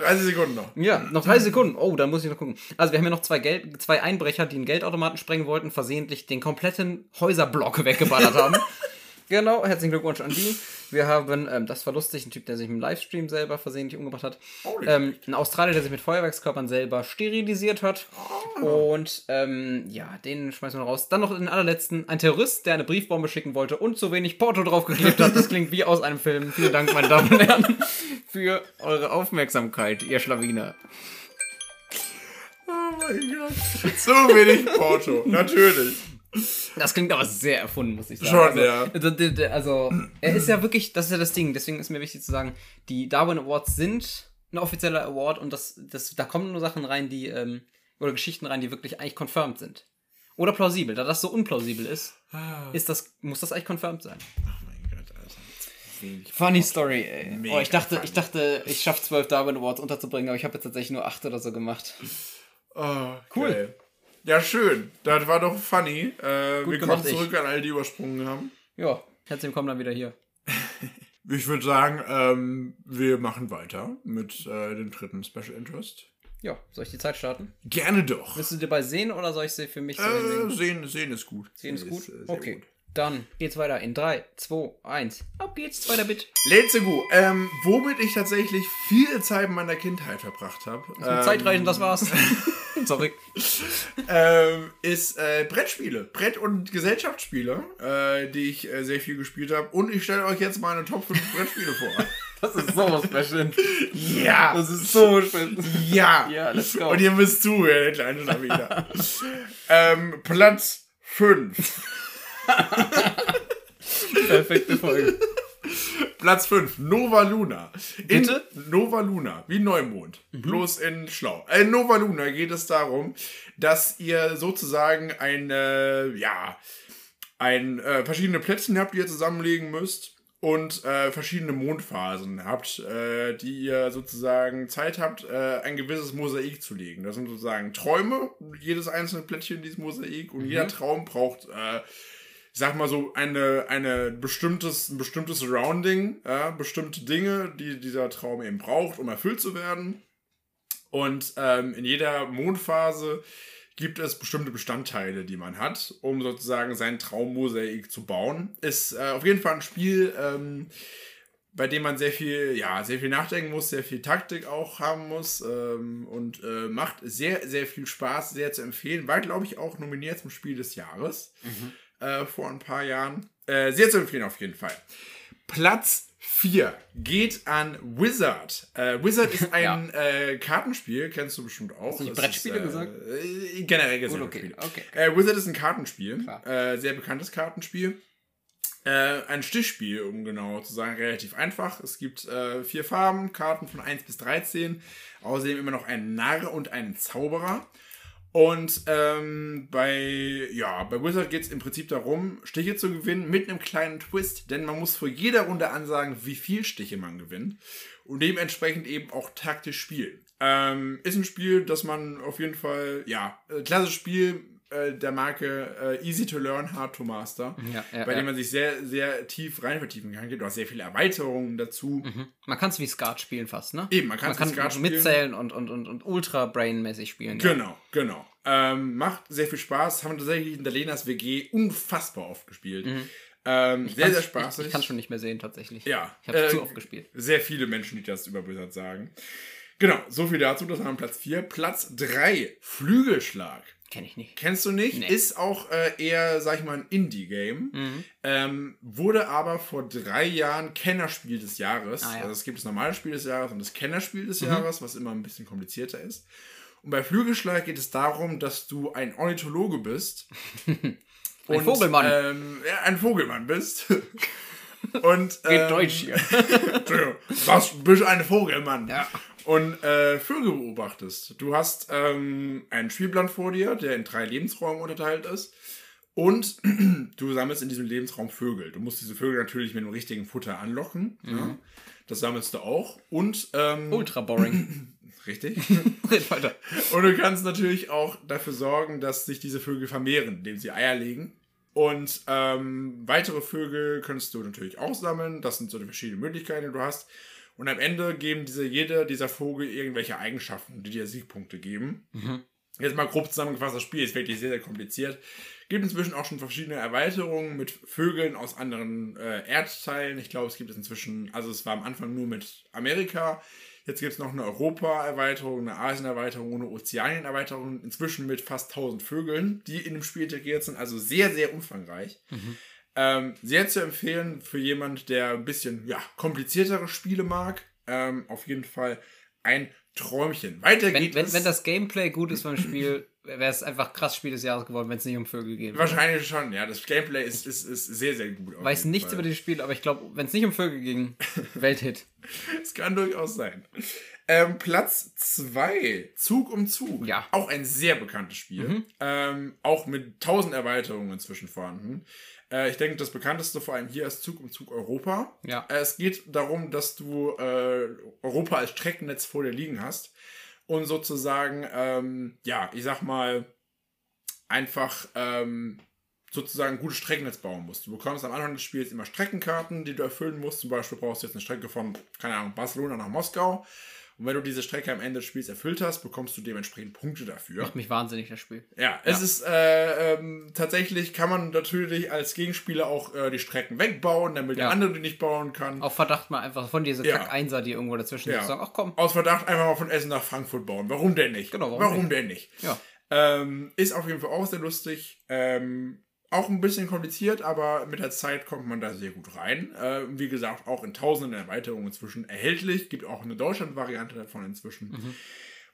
30 Sekunden noch. Ja, noch 30 Sekunden. Oh, da muss ich noch gucken. Also wir haben ja noch zwei, Geld, zwei Einbrecher, die einen Geldautomaten sprengen wollten, versehentlich den kompletten Häuserblock weggeballert haben. Genau, herzlichen Glückwunsch an die. Wir haben, ähm, das war lustig, ein Typ, der sich im Livestream selber versehentlich umgebracht hat. Ähm, ein Australier, der sich mit Feuerwerkskörpern selber sterilisiert hat. Oh. Und ähm, ja, den schmeißen wir raus. Dann noch den allerletzten, ein Terrorist, der eine Briefbombe schicken wollte und zu wenig Porto draufgeklebt hat. Das klingt wie aus einem Film. Vielen Dank, meine Damen und Herren, für eure Aufmerksamkeit, ihr Schlawiner. Oh mein Gott. So wenig Porto, natürlich. Das klingt aber sehr erfunden, muss ich sagen. Schon, also, ja. Also, er ist ja wirklich, das ist ja das Ding, deswegen ist mir wichtig zu sagen, die Darwin Awards sind ein offizieller Award und das, das, da kommen nur Sachen rein, die, ähm, oder Geschichten rein, die wirklich eigentlich confirmed sind. Oder plausibel. Da das so unplausibel ist, ah. ist das, muss das eigentlich confirmed sein. Oh mein Gott, Alter. Funny Story, ey. Oh, ich dachte, ich dachte, ich schaffe zwölf Darwin Awards unterzubringen, aber ich habe jetzt tatsächlich nur acht oder so gemacht. Oh, cool. Geil. Ja, schön. Das war doch funny. Äh, wir kommen zurück ich. an all die übersprungen haben. Ja, herzlich willkommen dann wieder hier. ich würde sagen, ähm, wir machen weiter mit äh, dem dritten Special Interest. Ja, soll ich die Zeit starten? Gerne doch. Willst du dir bei sehen oder soll ich sie für mich so äh, sehen? Sehen ist gut. Sehen, ist gut? Ist, äh, okay. Gut. Dann geht's weiter in 3, 2, 1. Ab geht's, zweiter Bit. Let's go. Ähm, womit ich tatsächlich viel Zeit in meiner Kindheit verbracht habe. Ähm, Zeitreisen, das war's. Sorry. ähm, ist äh, Brettspiele. Brett- und Gesellschaftsspiele, äh, die ich äh, sehr viel gespielt habe. Und ich stelle euch jetzt meine Top 5 Brettspiele vor. Das ist sowas special. Ja. Das ist so schön. Ja. Ja, let's go. Und ihr müsst zuhören, der kleine Schlawiner. ähm, Platz 5. Perfekte Folge. Platz 5, Nova Luna. In Bitte? Nova Luna, wie Neumond. Mhm. Bloß in Schlau. In äh, Nova Luna geht es darum, dass ihr sozusagen eine, ja, ein, äh, verschiedene Plätzchen habt, die ihr zusammenlegen müsst und äh, verschiedene Mondphasen habt, äh, die ihr sozusagen Zeit habt, äh, ein gewisses Mosaik zu legen. Das sind sozusagen Träume, jedes einzelne Plättchen dieses Mosaik und mhm. jeder Traum braucht äh, ich sag mal so, eine, eine bestimmtes, ein bestimmtes Surrounding, ja, bestimmte Dinge, die dieser Traum eben braucht, um erfüllt zu werden. Und ähm, in jeder Mondphase gibt es bestimmte Bestandteile, die man hat, um sozusagen sein Traummosaik zu bauen. Ist äh, auf jeden Fall ein Spiel, ähm, bei dem man sehr viel, ja, sehr viel nachdenken muss, sehr viel Taktik auch haben muss ähm, und äh, macht sehr, sehr viel Spaß, sehr zu empfehlen. War, glaube ich, auch nominiert zum Spiel des Jahres mhm. Äh, vor ein paar Jahren. Äh, sehr zu empfehlen auf jeden Fall. Platz 4 geht an Wizard. Äh, Wizard ist ein ja. äh, Kartenspiel, kennst du bestimmt auch. Hast du nicht Brettspiele ist, äh, gesagt? generell gesagt. Okay, okay. Äh, Wizard ist ein Kartenspiel, äh, sehr bekanntes Kartenspiel. Äh, ein Stichspiel, um genau zu sagen, relativ einfach. Es gibt vier Farben, Karten von 1 bis 13. Außerdem immer noch ein Narr und einen Zauberer. Und ähm, bei, ja, bei Wizard geht es im Prinzip darum, Stiche zu gewinnen mit einem kleinen Twist, denn man muss vor jeder Runde ansagen, wie viel Stiche man gewinnt und dementsprechend eben auch taktisch spielen. Ähm, ist ein Spiel, das man auf jeden Fall, ja, äh, klassisches Spiel äh, der Marke äh, Easy to Learn, Hard to Master, ja, ja, bei dem man sich sehr, sehr tief rein vertiefen kann. Gibt auch sehr viele Erweiterungen dazu. Mhm. Man kann es wie Skat spielen fast, ne? Eben, man, man kann es mitzählen und, und, und, und ultra brainmäßig spielen. Genau, genau. Ähm, macht sehr viel Spaß. Haben wir tatsächlich in der Lenas WG unfassbar oft gespielt. Mhm. Ähm, sehr, sehr spaßig. Ich, ich kann schon nicht mehr sehen, tatsächlich. Ja. Ich habe äh, zu oft gespielt. Sehr viele Menschen, die das über Blizzard sagen. Genau, so viel dazu. Das haben Platz 4. Platz 3, Flügelschlag. Kenn ich nicht. Kennst du nicht? Nee. Ist auch äh, eher, sag ich mal, ein Indie-Game. Mhm. Ähm, wurde aber vor drei Jahren Kennerspiel des Jahres. Ah, ja. Also es gibt das normale Spiel des Jahres und das Kennerspiel des mhm. Jahres, was immer ein bisschen komplizierter ist. Und bei Flügelschlag geht es darum, dass du ein Ornithologe bist. ein und, Vogelmann. Ähm, ja, ein Vogelmann bist. und ähm, Geht Deutsch hier. du bist ein Vogelmann. Ja und äh, Vögel beobachtest. Du hast ähm, einen Spielplan vor dir, der in drei Lebensräume unterteilt ist. Und du sammelst in diesem Lebensraum Vögel. Du musst diese Vögel natürlich mit dem richtigen Futter anlocken. Mhm. Ja. Das sammelst du auch. Und ähm, ultra boring. Richtig. Und du kannst natürlich auch dafür sorgen, dass sich diese Vögel vermehren, indem sie Eier legen. Und ähm, weitere Vögel kannst du natürlich auch sammeln. Das sind so die verschiedenen Möglichkeiten, die du hast. Und am Ende geben diese, jeder dieser Vogel irgendwelche Eigenschaften, die dir Siegpunkte geben. Mhm. Jetzt mal grob zusammengefasst, das Spiel ist wirklich sehr, sehr kompliziert. Gibt inzwischen auch schon verschiedene Erweiterungen mit Vögeln aus anderen äh, Erdteilen. Ich glaube, es gibt es inzwischen, also es war am Anfang nur mit Amerika. Jetzt gibt es noch eine Europa-Erweiterung, eine Asien-Erweiterung, eine Ozeanien-Erweiterung. Inzwischen mit fast 1000 Vögeln, die in dem Spiel integriert sind. Also sehr, sehr umfangreich. Mhm. Ähm, sehr zu empfehlen für jemand, der ein bisschen ja, kompliziertere Spiele mag. Ähm, auf jeden Fall ein Träumchen. Weiter wenn, geht wenn, es. Wenn das Gameplay gut ist beim Spiel, wäre es einfach krass Spiel des Jahres geworden, wenn es nicht um Vögel geht. Wahrscheinlich schon, ja. Das Gameplay ist, ist, ist sehr, sehr gut. Weiß nichts Fall. über das Spiel, aber ich glaube, wenn es nicht um Vögel ging, Welthit. Es kann durchaus sein. Ähm, Platz 2, Zug um Zug. Ja. Auch ein sehr bekanntes Spiel. Mhm. Ähm, auch mit tausend Erweiterungen inzwischen vorhanden. Äh, ich denke, das bekannteste vor allem hier ist Zug um Zug Europa. Ja. Äh, es geht darum, dass du äh, Europa als Streckennetz vor dir liegen hast und sozusagen, ähm, ja, ich sag mal, einfach ähm, sozusagen ein gutes Streckennetz bauen musst. Du bekommst am Anfang des Spiels immer Streckenkarten, die du erfüllen musst. Zum Beispiel brauchst du jetzt eine Strecke von, keine Ahnung, Barcelona nach Moskau. Und wenn du diese Strecke am Ende des Spiels erfüllt hast, bekommst du dementsprechend Punkte dafür. Macht mich wahnsinnig, das Spiel. Ja, ja. es ist äh, ähm, tatsächlich kann man natürlich als Gegenspieler auch äh, die Strecken wegbauen, damit ja. der andere die nicht bauen kann. Auf Verdacht mal einfach von dieser ja. Kack-Einser, die irgendwo dazwischen ja. sagen, ach komm. Aus Verdacht einfach mal von Essen nach Frankfurt bauen. Warum denn nicht? Genau, warum, warum denn nicht? Ja. Ähm, ist auf jeden Fall auch sehr lustig. Ähm, auch ein bisschen kompliziert, aber mit der Zeit kommt man da sehr gut rein. Äh, wie gesagt, auch in tausenden Erweiterungen inzwischen erhältlich. Gibt auch eine Deutschland-Variante davon inzwischen. Mhm.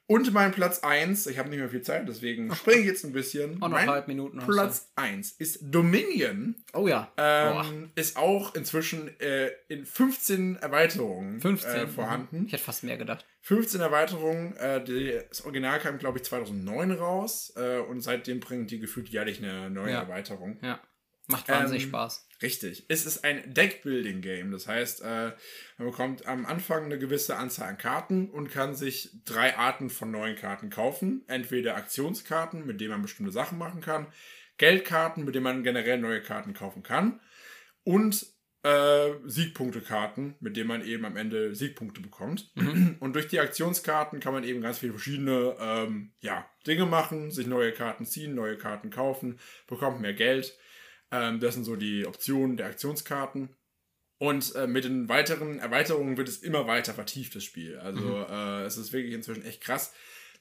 Und mein Platz 1, ich habe nicht mehr viel Zeit, deswegen springe ich jetzt ein bisschen. Anderthalb Minuten. Platz 1 ist Dominion. Oh ja. Ähm, ist auch inzwischen äh, in 15 Erweiterungen 15. Äh, vorhanden. Ich hätte fast mehr gedacht. 15 Erweiterungen. Äh, das Original kam, glaube ich, 2009 raus. Äh, und seitdem bringen die gefühlt jährlich eine neue ja. Erweiterung. Ja. Macht wahnsinnig ähm, Spaß. Richtig. Es ist ein Deck-Building-Game. Das heißt, äh, man bekommt am Anfang eine gewisse Anzahl an Karten und kann sich drei Arten von neuen Karten kaufen. Entweder Aktionskarten, mit denen man bestimmte Sachen machen kann, Geldkarten, mit denen man generell neue Karten kaufen kann und äh, Siegpunktekarten, mit denen man eben am Ende Siegpunkte bekommt. Mhm. Und durch die Aktionskarten kann man eben ganz viele verschiedene ähm, ja, Dinge machen, sich neue Karten ziehen, neue Karten kaufen, bekommt mehr Geld. Ähm, das sind so die Optionen der Aktionskarten. Und äh, mit den weiteren Erweiterungen wird es immer weiter vertieft, das Spiel. Also mhm. äh, es ist wirklich inzwischen echt krass.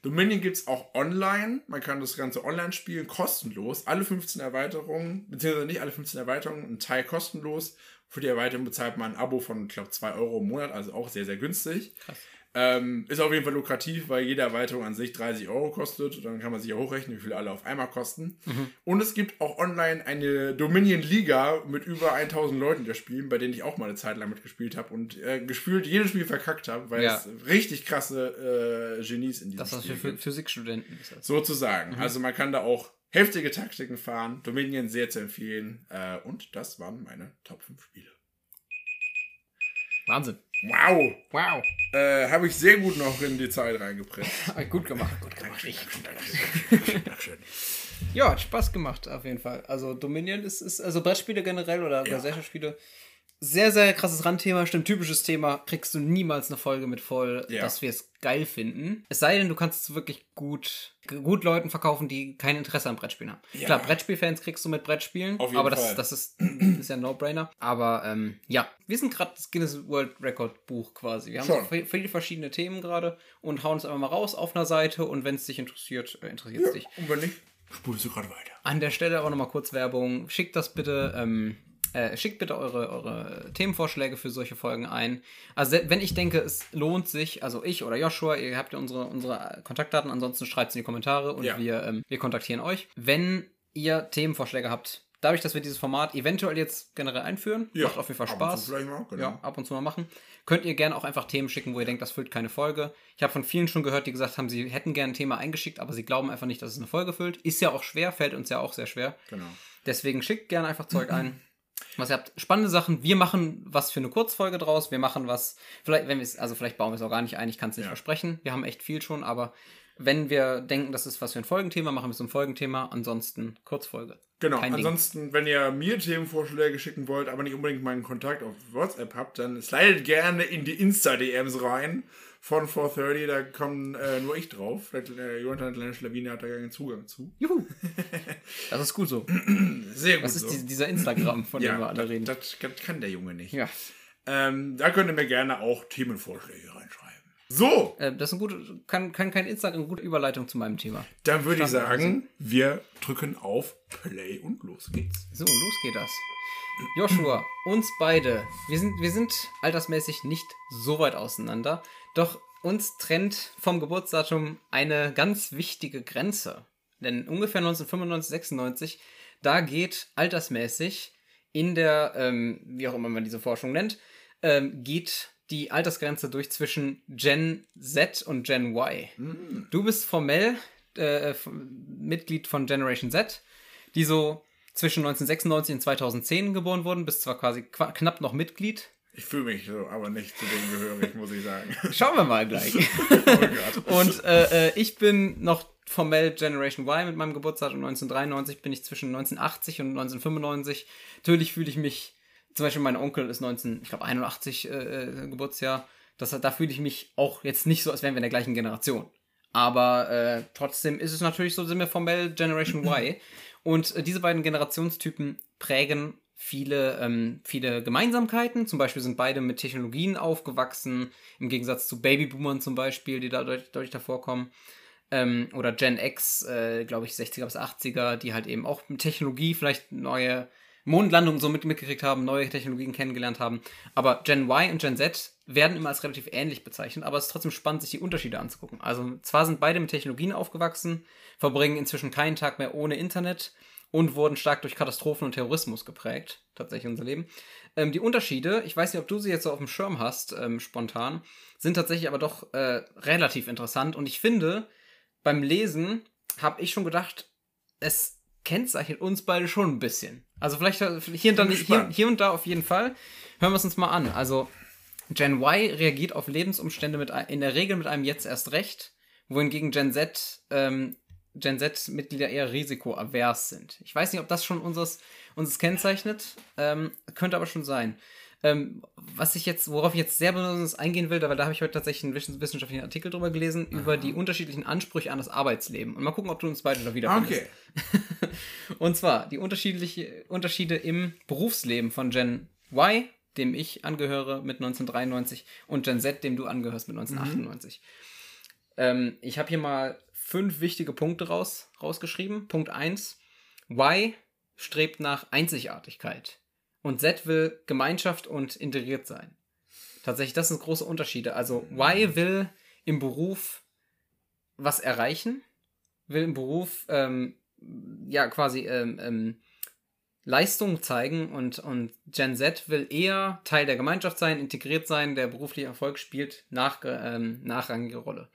Dominion gibt es auch online. Man kann das Ganze online spielen, kostenlos. Alle 15 Erweiterungen, beziehungsweise nicht alle 15 Erweiterungen, ein Teil kostenlos. Für die Erweiterung bezahlt man ein Abo von, ich glaube, 2 Euro im Monat, also auch sehr, sehr günstig. Krass. Ähm, ist auf jeden Fall lukrativ, weil jede Erweiterung an sich 30 Euro kostet. Dann kann man sich ja hochrechnen, wie viel alle auf einmal kosten. Mhm. Und es gibt auch online eine Dominion Liga mit über 1000 Leuten, die das spielen, bei denen ich auch mal eine Zeit lang mitgespielt habe und äh, gefühlt jedes Spiel verkackt habe, weil ja. es richtig krasse äh, Genies in diesem das Spiel Das für Physikstudenten ist. Das. Sozusagen. Mhm. Also man kann da auch heftige Taktiken fahren. Dominion sehr zu empfehlen. Äh, und das waren meine Top 5 Spiele. Wahnsinn. Wow. Wow. Äh, Habe ich sehr gut noch in die Zeit reingepresst. gut gemacht, gut gemacht. Dankeschön, Dankeschön, Dankeschön. ja, hat Spaß gemacht, auf jeden Fall. Also Dominion ist, ist also Brettspiele generell oder ja. Gesellschaftsspiele sehr, sehr krasses Randthema, stimmt, typisches Thema. Kriegst du niemals eine Folge mit voll, ja. dass wir es geil finden. Es sei denn, du kannst es wirklich gut, gut Leuten verkaufen, die kein Interesse an Brettspielen haben. Ja. Klar, Brettspielfans kriegst du mit Brettspielen, aber das, das, ist, ist ja ein No-Brainer. Aber ähm, ja, wir sind gerade das Guinness World Record Buch quasi. Wir haben Schon. viele verschiedene Themen gerade und hauen es einfach mal raus auf einer Seite und wenn es dich interessiert, äh, interessiert es ja, dich. Und wenn nicht, spulst du gerade weiter. An der Stelle auch nochmal kurz Werbung. Schickt das bitte. Ähm, äh, schickt bitte eure, eure Themenvorschläge für solche Folgen ein. Also wenn ich denke, es lohnt sich, also ich oder Joshua, ihr habt ja unsere, unsere Kontaktdaten, ansonsten schreibt es in die Kommentare und ja. wir, ähm, wir kontaktieren euch. Wenn ihr Themenvorschläge habt, dadurch, dass wir dieses Format eventuell jetzt generell einführen, ja, macht auf jeden Fall Spaß. Ab und mal, genau. Ja, ab und zu mal machen. Könnt ihr gerne auch einfach Themen schicken, wo ihr denkt, das füllt keine Folge. Ich habe von vielen schon gehört, die gesagt haben, sie hätten gerne ein Thema eingeschickt, aber sie glauben einfach nicht, dass es eine Folge füllt. Ist ja auch schwer, fällt uns ja auch sehr schwer. Genau. Deswegen schickt gerne einfach Zeug ein. Was ihr habt spannende Sachen. Wir machen was für eine Kurzfolge draus. Wir machen was, vielleicht, wenn wir es, also vielleicht bauen wir es auch gar nicht ein, ich kann es nicht ja. versprechen. Wir haben echt viel schon, aber wenn wir denken, das ist was für ein Folgenthema, machen wir es ein Folgenthema. Ansonsten Kurzfolge. Genau. Kein Ansonsten, Ding. wenn ihr mir Themenvorschläge schicken wollt, aber nicht unbedingt meinen Kontakt auf WhatsApp habt, dann slidet gerne in die Insta-DMs rein von 430, da kommen äh, nur ich drauf. Äh, Jonathan Kleine Schlawine hat da gar keinen Zugang zu. Juhu. Das ist gut so. Sehr gut. Das ist so. Die, dieser Instagram, von ja, dem wir alle reden. Das, das, kann der Junge nicht. Ja. Ähm, da könnt ihr mir gerne auch Themenvorschläge reinschreiben. So! Äh, das ist ein gut, kann, kann kein Instagram, eine gute Überleitung zu meinem Thema. Dann würde ich sagen, wir drücken auf Play und los geht's. So, los geht das. Joshua, uns beide, wir sind, wir sind altersmäßig nicht so weit auseinander. Doch uns trennt vom Geburtsdatum eine ganz wichtige Grenze. Denn ungefähr 1995, 96, da geht altersmäßig in der, ähm, wie auch immer man diese Forschung nennt, ähm, geht die Altersgrenze durch zwischen Gen Z und Gen Y. Mhm. Du bist formell äh, Mitglied von Generation Z, die so zwischen 1996 und 2010 geboren wurden, bist zwar quasi knapp noch Mitglied ich fühle mich so, aber nicht zu denen gehörig, muss ich sagen. Schauen wir mal gleich. oh und äh, äh, ich bin noch formell Generation Y mit meinem Geburtsdatum 1993, bin ich zwischen 1980 und 1995. Natürlich fühle ich mich, zum Beispiel mein Onkel ist 19, ich glaube 81 äh, äh, Geburtsjahr. Das, da fühle ich mich auch jetzt nicht so, als wären wir in der gleichen Generation. Aber äh, trotzdem ist es natürlich so, sind wir formell Generation Y. Und äh, diese beiden Generationstypen prägen viele, ähm, viele Gemeinsamkeiten. Zum Beispiel sind beide mit Technologien aufgewachsen, im Gegensatz zu Babyboomern zum Beispiel, die da deutlich, deutlich davor kommen. Ähm, oder Gen X, äh, glaube ich, 60er bis 80er, die halt eben auch mit Technologie vielleicht neue Mondlandungen so mit, mitgekriegt haben, neue Technologien kennengelernt haben. Aber Gen Y und Gen Z werden immer als relativ ähnlich bezeichnet, aber es ist trotzdem spannend, sich die Unterschiede anzugucken. Also zwar sind beide mit Technologien aufgewachsen, verbringen inzwischen keinen Tag mehr ohne Internet, und wurden stark durch Katastrophen und Terrorismus geprägt, tatsächlich unser Leben. Ähm, die Unterschiede, ich weiß nicht, ob du sie jetzt so auf dem Schirm hast, ähm, spontan, sind tatsächlich aber doch äh, relativ interessant und ich finde, beim Lesen habe ich schon gedacht, es kennzeichnet uns beide schon ein bisschen. Also vielleicht äh, hier und, da, hier, hier und da auf jeden Fall. Hören wir es uns mal an. Also Gen Y reagiert auf Lebensumstände mit, in der Regel mit einem Jetzt erst recht, wohingegen Gen Z ähm, Gen Z-Mitglieder eher risikoavers sind. Ich weiß nicht, ob das schon unseres, uns kennzeichnet, ähm, könnte aber schon sein. Ähm, was ich jetzt, worauf ich jetzt sehr besonders eingehen will, weil da habe ich heute tatsächlich einen wissenschaftlichen Artikel drüber gelesen, Aha. über die unterschiedlichen Ansprüche an das Arbeitsleben. Und mal gucken, ob du uns beide da wieder Okay. Und zwar die unterschiedlichen Unterschiede im Berufsleben von Gen Y, dem ich angehöre mit 1993, und Gen Z, dem du angehörst mit 1998. Mhm. Ähm, ich habe hier mal fünf wichtige Punkte raus, rausgeschrieben. Punkt 1. Y strebt nach Einzigartigkeit und Z will Gemeinschaft und integriert sein. Tatsächlich, das sind große Unterschiede. Also Y will im Beruf was erreichen, will im Beruf ähm, ja quasi ähm, ähm, Leistung zeigen und, und Gen Z will eher Teil der Gemeinschaft sein, integriert sein, der berufliche Erfolg spielt nach, ähm, nachrangige Rolle.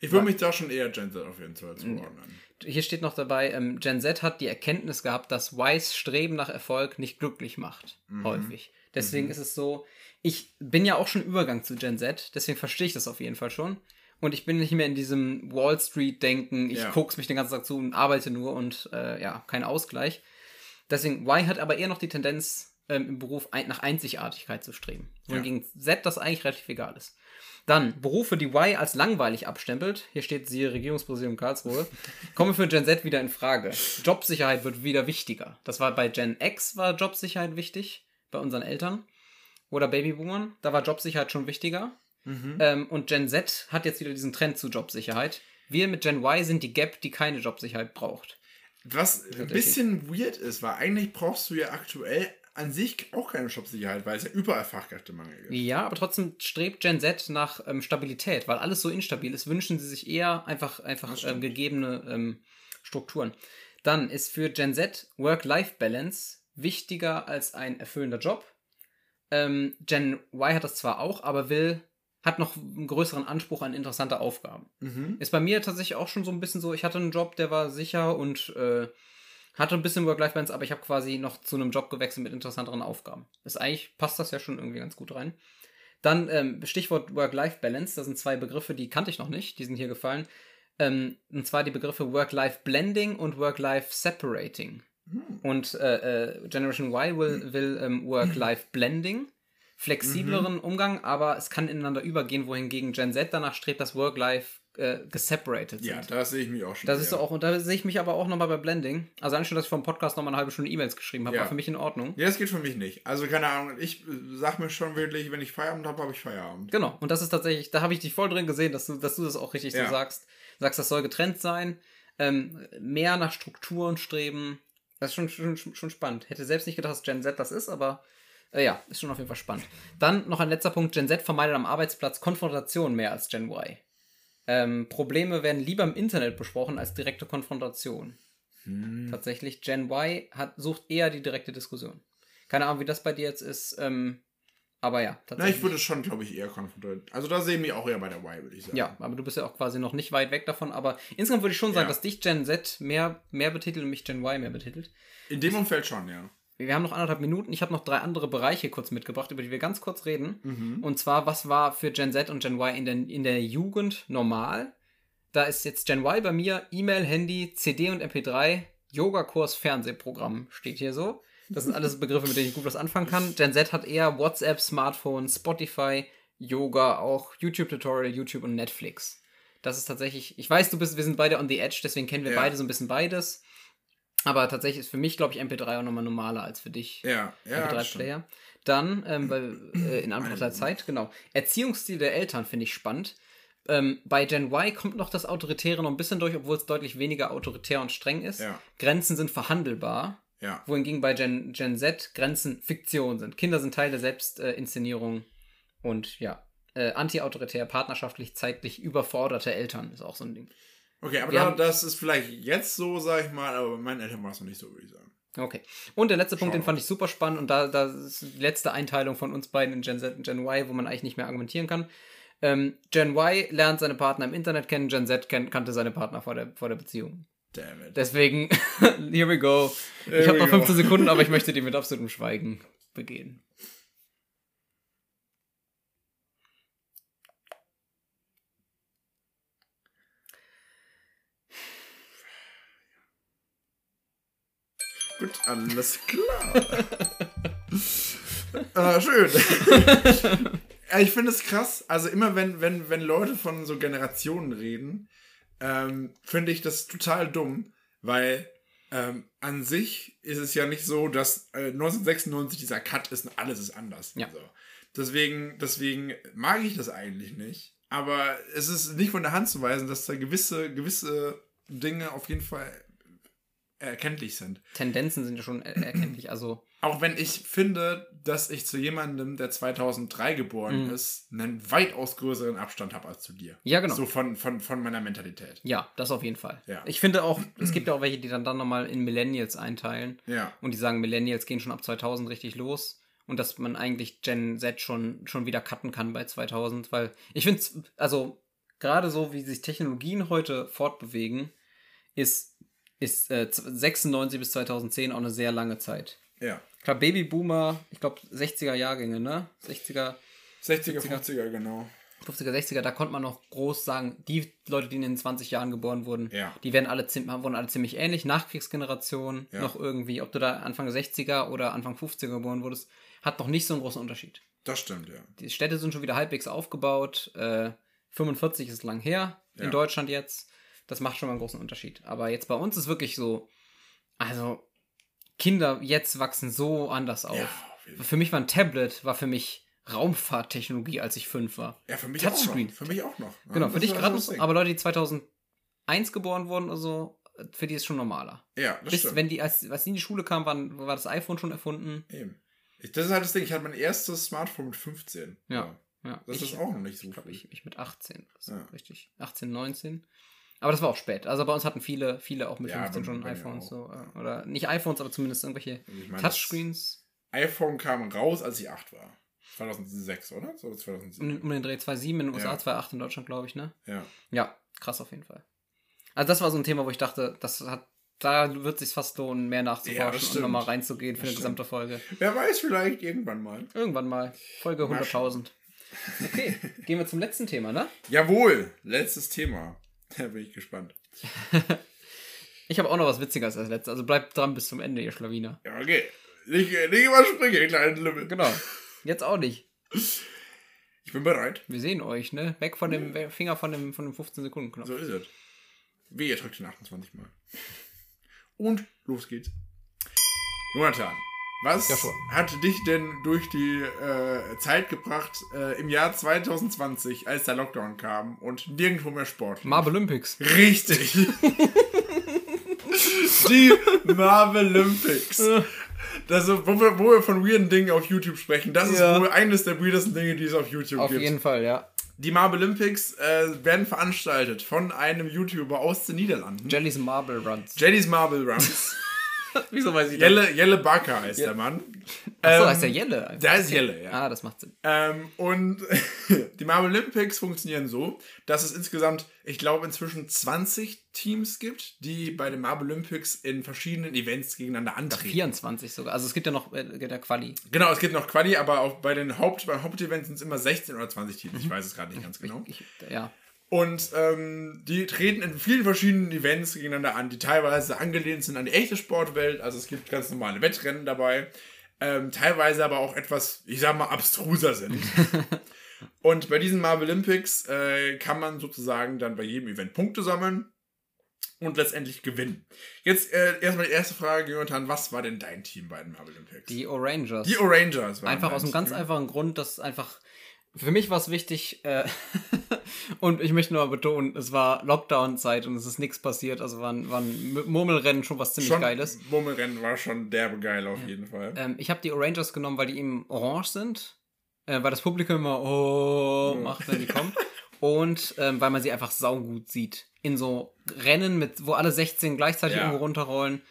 Ich würde mich da schon eher Gen Z auf jeden Fall zuordnen. Hier steht noch dabei, ähm, Gen Z hat die Erkenntnis gehabt, dass Ys Streben nach Erfolg nicht glücklich macht. Mhm. Häufig. Deswegen mhm. ist es so, ich bin ja auch schon Übergang zu Gen Z, deswegen verstehe ich das auf jeden Fall schon. Und ich bin nicht mehr in diesem Wall Street-Denken, ich ja. guck's mich den ganzen Tag zu und arbeite nur und äh, ja, kein Ausgleich. Deswegen, Y hat aber eher noch die Tendenz, ähm, im Beruf ein, nach Einzigartigkeit zu streben. Wohingegen ja. Z das eigentlich relativ egal ist. Dann Berufe, die Y als langweilig abstempelt. Hier steht sie Regierungspräsidium Karlsruhe. Kommen für Gen Z wieder in Frage. Jobsicherheit wird wieder wichtiger. Das war bei Gen X war Jobsicherheit wichtig, bei unseren Eltern. Oder Babyboomern. Da war Jobsicherheit schon wichtiger. Mhm. Ähm, und Gen Z hat jetzt wieder diesen Trend zu Jobsicherheit. Wir mit Gen Y sind die Gap, die keine Jobsicherheit braucht. Was ein bisschen weird ist, weil eigentlich brauchst du ja aktuell an sich auch keine Jobsicherheit, weil es ja überall Fachkräftemangel gibt. Ja, aber trotzdem strebt Gen Z nach ähm, Stabilität, weil alles so instabil ist, wünschen sie sich eher einfach, einfach ähm, gegebene ähm, Strukturen. Dann ist für Gen Z Work-Life-Balance wichtiger als ein erfüllender Job. Ähm, Gen Y hat das zwar auch, aber will hat noch einen größeren Anspruch an interessante Aufgaben. Mhm. Ist bei mir tatsächlich auch schon so ein bisschen so, ich hatte einen Job, der war sicher und äh, hatte ein bisschen Work-Life-Balance, aber ich habe quasi noch zu einem Job gewechselt mit interessanteren Aufgaben. Ist eigentlich, passt das ja schon irgendwie ganz gut rein. Dann ähm, Stichwort Work-Life-Balance, das sind zwei Begriffe, die kannte ich noch nicht, die sind hier gefallen. Ähm, und zwar die Begriffe Work-Life-Blending und Work-Life-Separating. Mhm. Und äh, äh, Generation Y will, will ähm, Work-Life-Blending, flexibleren mhm. Umgang, aber es kann ineinander übergehen, wohingegen Gen Z danach strebt, das Work-Life äh, geseparated sind. Ja, da sehe ich mich auch schon. Das ist auch, und da sehe ich mich aber auch nochmal bei Blending. Also schon, dass ich vom Podcast nochmal eine halbe Stunde E-Mails geschrieben habe, ja. war für mich in Ordnung. Ja, das geht für mich nicht. Also keine Ahnung, ich sag mir schon wirklich, wenn ich Feierabend habe, habe ich Feierabend. Genau, und das ist tatsächlich, da habe ich dich voll drin gesehen, dass du, dass du das auch richtig ja. so sagst. Du sagst, das soll getrennt sein, ähm, mehr nach Strukturen streben. Das ist schon, schon, schon spannend. Hätte selbst nicht gedacht, dass Gen Z das ist, aber äh, ja, ist schon auf jeden Fall spannend. Dann noch ein letzter Punkt. Gen Z vermeidet am Arbeitsplatz Konfrontation mehr als Gen Y. Ähm, Probleme werden lieber im Internet besprochen als direkte Konfrontation. Hm. Tatsächlich, Gen Y hat, sucht eher die direkte Diskussion. Keine Ahnung, wie das bei dir jetzt ist. Ähm, aber ja, tatsächlich. Na, ich würde schon, glaube ich, eher konfrontiert. Also da sehe ich mich auch eher bei der Y, würde ich sagen. Ja, aber du bist ja auch quasi noch nicht weit weg davon. Aber insgesamt würde ich schon sagen, ja. dass dich Gen Z mehr, mehr betitelt und mich Gen Y mehr betitelt. In dem Umfeld schon, ja wir haben noch anderthalb Minuten. Ich habe noch drei andere Bereiche kurz mitgebracht, über die wir ganz kurz reden. Mhm. Und zwar, was war für Gen Z und Gen Y in der, in der Jugend normal? Da ist jetzt Gen Y bei mir E-Mail, Handy, CD und MP3, Yogakurs, Fernsehprogramm steht hier so. Das sind alles Begriffe, mit denen ich gut was anfangen kann. Gen Z hat eher WhatsApp, Smartphone, Spotify, Yoga, auch YouTube-Tutorial, YouTube und Netflix. Das ist tatsächlich, ich weiß, du bist, wir sind beide on the edge, deswegen kennen wir ja. beide so ein bisschen beides. Aber tatsächlich ist für mich, glaube ich, MP3 auch nochmal normaler als für dich. Ja, ja. MP3-Player. Dann, ähm, weil, äh, in Anbetracht der Zeit, genau. Erziehungsstil der Eltern finde ich spannend. Ähm, bei Gen Y kommt noch das Autoritäre noch ein bisschen durch, obwohl es deutlich weniger autoritär und streng ist. Ja. Grenzen sind verhandelbar. Ja. Wohingegen bei Gen, Gen Z Grenzen Fiktion sind. Kinder sind Teil der Selbstinszenierung äh, und ja, äh, anti-autoritär, partnerschaftlich, zeitlich überforderte Eltern ist auch so ein Ding. Okay, aber da, das ist vielleicht jetzt so, sag ich mal, aber bei meinen Eltern war es noch nicht so, würde ich sagen. Okay. Und der letzte Schau Punkt, den fand ich super spannend und da, da ist die letzte Einteilung von uns beiden in Gen Z und Gen Y, wo man eigentlich nicht mehr argumentieren kann. Ähm, Gen Y lernt seine Partner im Internet kennen, Gen Z kenn, kannte seine Partner vor der, vor der Beziehung. Damn it. Deswegen, here we go. Here ich habe noch 15 go. Sekunden, aber ich möchte die mit absolutem Schweigen begehen. Gut, alles klar. ah, schön. ja, ich finde es krass. Also immer wenn, wenn, wenn Leute von so Generationen reden, ähm, finde ich das total dumm, weil ähm, an sich ist es ja nicht so, dass äh, 1996 dieser Cut ist und alles ist anders. Ja. So. Deswegen, deswegen mag ich das eigentlich nicht. Aber es ist nicht von der Hand zu weisen, dass da gewisse, gewisse Dinge auf jeden Fall erkenntlich sind. Tendenzen sind ja schon er erkenntlich. Also Auch wenn ich finde, dass ich zu jemandem, der 2003 geboren Mhm. ist, einen weitaus größeren Abstand habe als zu dir. Ja, genau. So von, von, von meiner Mentalität. ja, das auf jeden Fall. Ja. Ich finde auch, es gibt ja auch welche, die dann, dann nochmal in Millennials einteilen. Ja. Und die sagen, Millennials gehen schon ab 2000 richtig los. Und dass man eigentlich Gen Z schon, schon wieder cutten kann bei 2000. Weil ich finde, also gerade so, wie sich Technologien heute fortbewegen, ist, ist äh, 96 bis 2010 auch eine sehr lange Zeit. Ja. Klar, Babyboomer, ich glaube 60er Jahrgänge, ne? 60er, 60er, 50er, genau. 50er, 60er, da konnte man noch groß sagen, die Leute, die in den 20 Jahren geboren wurden, Ja. die werden alle, wurden alle ziemlich ähnlich. Nachkriegsgeneration, Ja. noch irgendwie, ob du da Anfang 60er oder Anfang 50er geboren wurdest, hat noch nicht so einen großen Unterschied. Das stimmt, ja. Die Städte sind schon wieder halbwegs aufgebaut. Äh, 45 ist lang her in Ja. Deutschland jetzt. Das macht schon mal einen großen Unterschied. Aber jetzt bei uns ist wirklich so, also Kinder jetzt wachsen so anders auf. Ja. Für mich war ein Tablet, war für mich Raumfahrttechnologie, als ich fünf war. Ja, für mich Touchscreen. auch noch. Für mich auch noch. Ja, Genau, für dich gerade noch, aber Leute, die 2001 geboren wurden oder so, für die ist schon normaler. Ja, das Bis, stimmt. wenn die, als, als die in die Schule kamen, waren, war das iPhone schon erfunden. Eben. Ich, das ist halt das Ding. Ich hatte mein erstes Smartphone mit 15. Ja. Ja, Das ich, ist auch noch nicht so Ich früh. ich, ich mit 18. So, Ja. Richtig. 18, 19. Aber das war auch spät. Also bei uns hatten viele, viele auch mit Ja, 15 bei- schon iPhones. So, äh, oder nicht iPhones, aber zumindest irgendwelche ich meine, das Touchscreens. iPhone kam raus, als ich 8 war. 2006, oder? So Um, 2007. um den Dreh 2.7 in den USA, Ja. 2.8 in Deutschland, glaube ich, ne? Ja. Ja, krass auf jeden Fall. Also das war so ein Thema, wo ich dachte, das hat, da wird sich fast lohnen, mehr Ja, nachzuforschen und stimmt. nochmal reinzugehen für Das eine gesamte Folge. Wer weiß, vielleicht irgendwann mal. Irgendwann mal. Folge Mal 100.000. Okay, gehen wir zum letzten Thema, ne? Jawohl, letztes Thema. Da bin ich gespannt. Ich habe auch noch was Witziges als letztes. Also bleibt dran bis zum Ende, ihr Schlawiner. Ja, okay. Nicht, nicht überspringen, kleinen Lümmel. Genau. Jetzt auch nicht. Ich bin bereit. Wir sehen euch, ne? Weg von dem Finger von dem, von dem 15-Sekunden-Knopf. So ist es. Wie, ihr drückt den 28 Mal. Und los geht's. Jonathan, was Ja, hat dich denn durch die äh, Zeit gebracht äh, im Jahr 2020, als der Lockdown kam und nirgendwo mehr Sport? Marvel Olympics. Richtig. die Marvel Olympics. Das, wo, wir, wo wir von weirden Dingen auf YouTube sprechen, das Ja. ist wohl eines der weirdesten Dinge, die es auf YouTube Auf gibt. jeden Fall, ja. Die Marvel Olympics äh, werden veranstaltet von einem YouTuber aus den Niederlanden. Jelly's Marble Runs. Jenny's Marble Runs. Wieso weiß ich Jelle, Jelle Barker heißt der Mann. Achso, Ähm, heißt der Jelle. einfach. Der ist Jelle, ja. Ah, das macht Sinn. Ähm, und die Marvel Olympics funktionieren so, dass es insgesamt, ich glaube, inzwischen 20 Teams gibt, die bei den Marvel Olympics in verschiedenen Events gegeneinander antreten. 24 sogar. Also es gibt ja noch äh, der Quali. Genau, es gibt noch Quali, aber auch bei den Haupt, beim Hauptevent sind es immer 16 oder 20 Teams. Ich weiß es gerade nicht ganz genau. Ich, ja. Und ähm, die treten in vielen verschiedenen Events gegeneinander an, die teilweise angelehnt sind an die echte Sportwelt. Also es gibt ganz normale Wettrennen dabei, ähm, teilweise aber auch etwas, ich sag mal, abstruser sind. Und bei diesen Marvel Olympics äh, kann man sozusagen dann bei jedem Event Punkte sammeln und letztendlich gewinnen. Jetzt äh, erstmal die erste Frage, Jonathan, was war denn dein Team bei den Marvel Olympics? Die Orangers. Die Orangers Einfach aus einem ganz einfachen Grund, dass einfach. Für mich war es wichtig, äh, und ich möchte nur betonen, es war Lockdown-Zeit und es ist nichts passiert. Also war ein, war ein M- Murmelrennen schon was ziemlich schon, Geiles. Murmelrennen war schon derbe geil auf jeden Fall. Ähm, ich habe die Orangers genommen, weil die eben orange sind. Äh, weil das Publikum immer oh macht, wenn die kommen. Und ähm, weil man sie einfach saugut sieht. In so Rennen, mit, wo alle 16 gleichzeitig Ja. irgendwo runterrollen.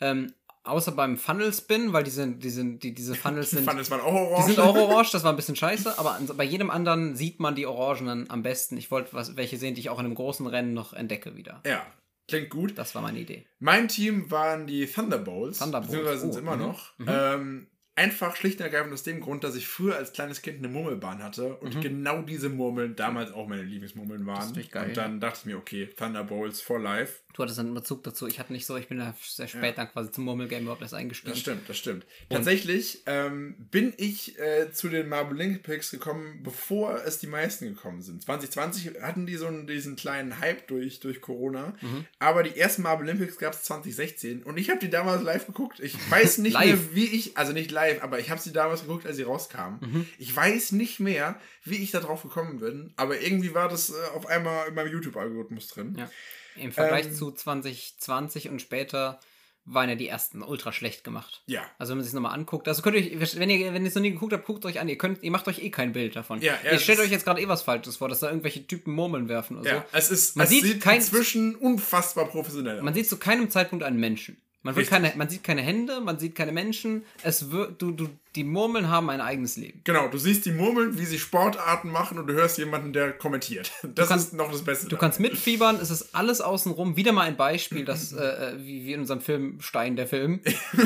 Ähm, außer beim Funnel Spin, weil die sind, die sind, die, diese Funnels sind. fand, es waren auch Die orange. sind auch orange, das war ein bisschen scheiße, aber an, bei jedem anderen sieht man die Orangenen am besten. Ich wollte was, welche sehen, die ich auch in einem großen Rennen noch entdecke wieder. Ja, klingt gut. Das war meine Idee. Mein Team waren die Thunderbolts. Thunderbolts, Beziehungsweise sind oh, es immer mhm, noch. Ähm, Einfach schlicht und ergreifend aus dem Grund, dass ich früher als kleines Kind eine Murmelbahn hatte und genau diese Murmeln damals auch meine Lieblingsmurmeln waren. Mhm. natürlich geil, und dann dachte ich mir, okay, Thunderbolts for life. Du hattest dann einen Bezug dazu. Ich hatte nicht so, ich bin da sehr spät dann quasi zum Murmelgame überhaupt erst eingestiegen. Das stimmt, das stimmt. Tatsächlich ähm, bin ich äh, zu den Marble Olympics gekommen, bevor es die meisten gekommen sind. 2020 hatten die so einen, diesen kleinen Hype durch, durch Corona, Mhm. aber die ersten Marble Olympics gab es 2016 und ich habe die damals live geguckt. Ich weiß nicht mehr, wie ich, also nicht live, aber ich habe sie damals geguckt, als sie rauskamen. Mhm. Ich weiß nicht mehr, wie ich da drauf gekommen bin, aber irgendwie war das äh, auf einmal in meinem YouTube-Algorithmus drin. Ja. Im Vergleich Ähm, zu 2020 und später waren ja die ersten ultra schlecht gemacht. Ja. Also wenn man sich nochmal anguckt, also könnt ihr euch, wenn ihr, wenn ihr es noch nie geguckt habt, guckt euch an. Ihr könnt, ihr macht euch eh kein Bild davon. Ja, ja, ihr stellt euch jetzt gerade eh was Falsches vor, dass da irgendwelche Typen Murmeln werfen oder Ja, so. es ist, Man es sieht sieht kein- inzwischen unfassbar professionell aus. Man sieht zu keinem Zeitpunkt einen Menschen. Man, wird Richtig. keine, man sieht keine Hände, man sieht keine Menschen. Es wird, du, du, die Murmeln haben ein eigenes Leben. Genau, du siehst die Murmeln, wie sie Sportarten machen und du hörst jemanden, der kommentiert. Das kannst- ist noch das Beste. Du kannst mitfiebern, es ist alles außenrum. Wieder mal ein Beispiel, das, äh, äh, wie, wie in unserem Film Stein, der Film,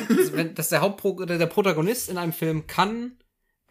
dass, wenn, dass der Hauptpro der, der Protagonist in einem Film kann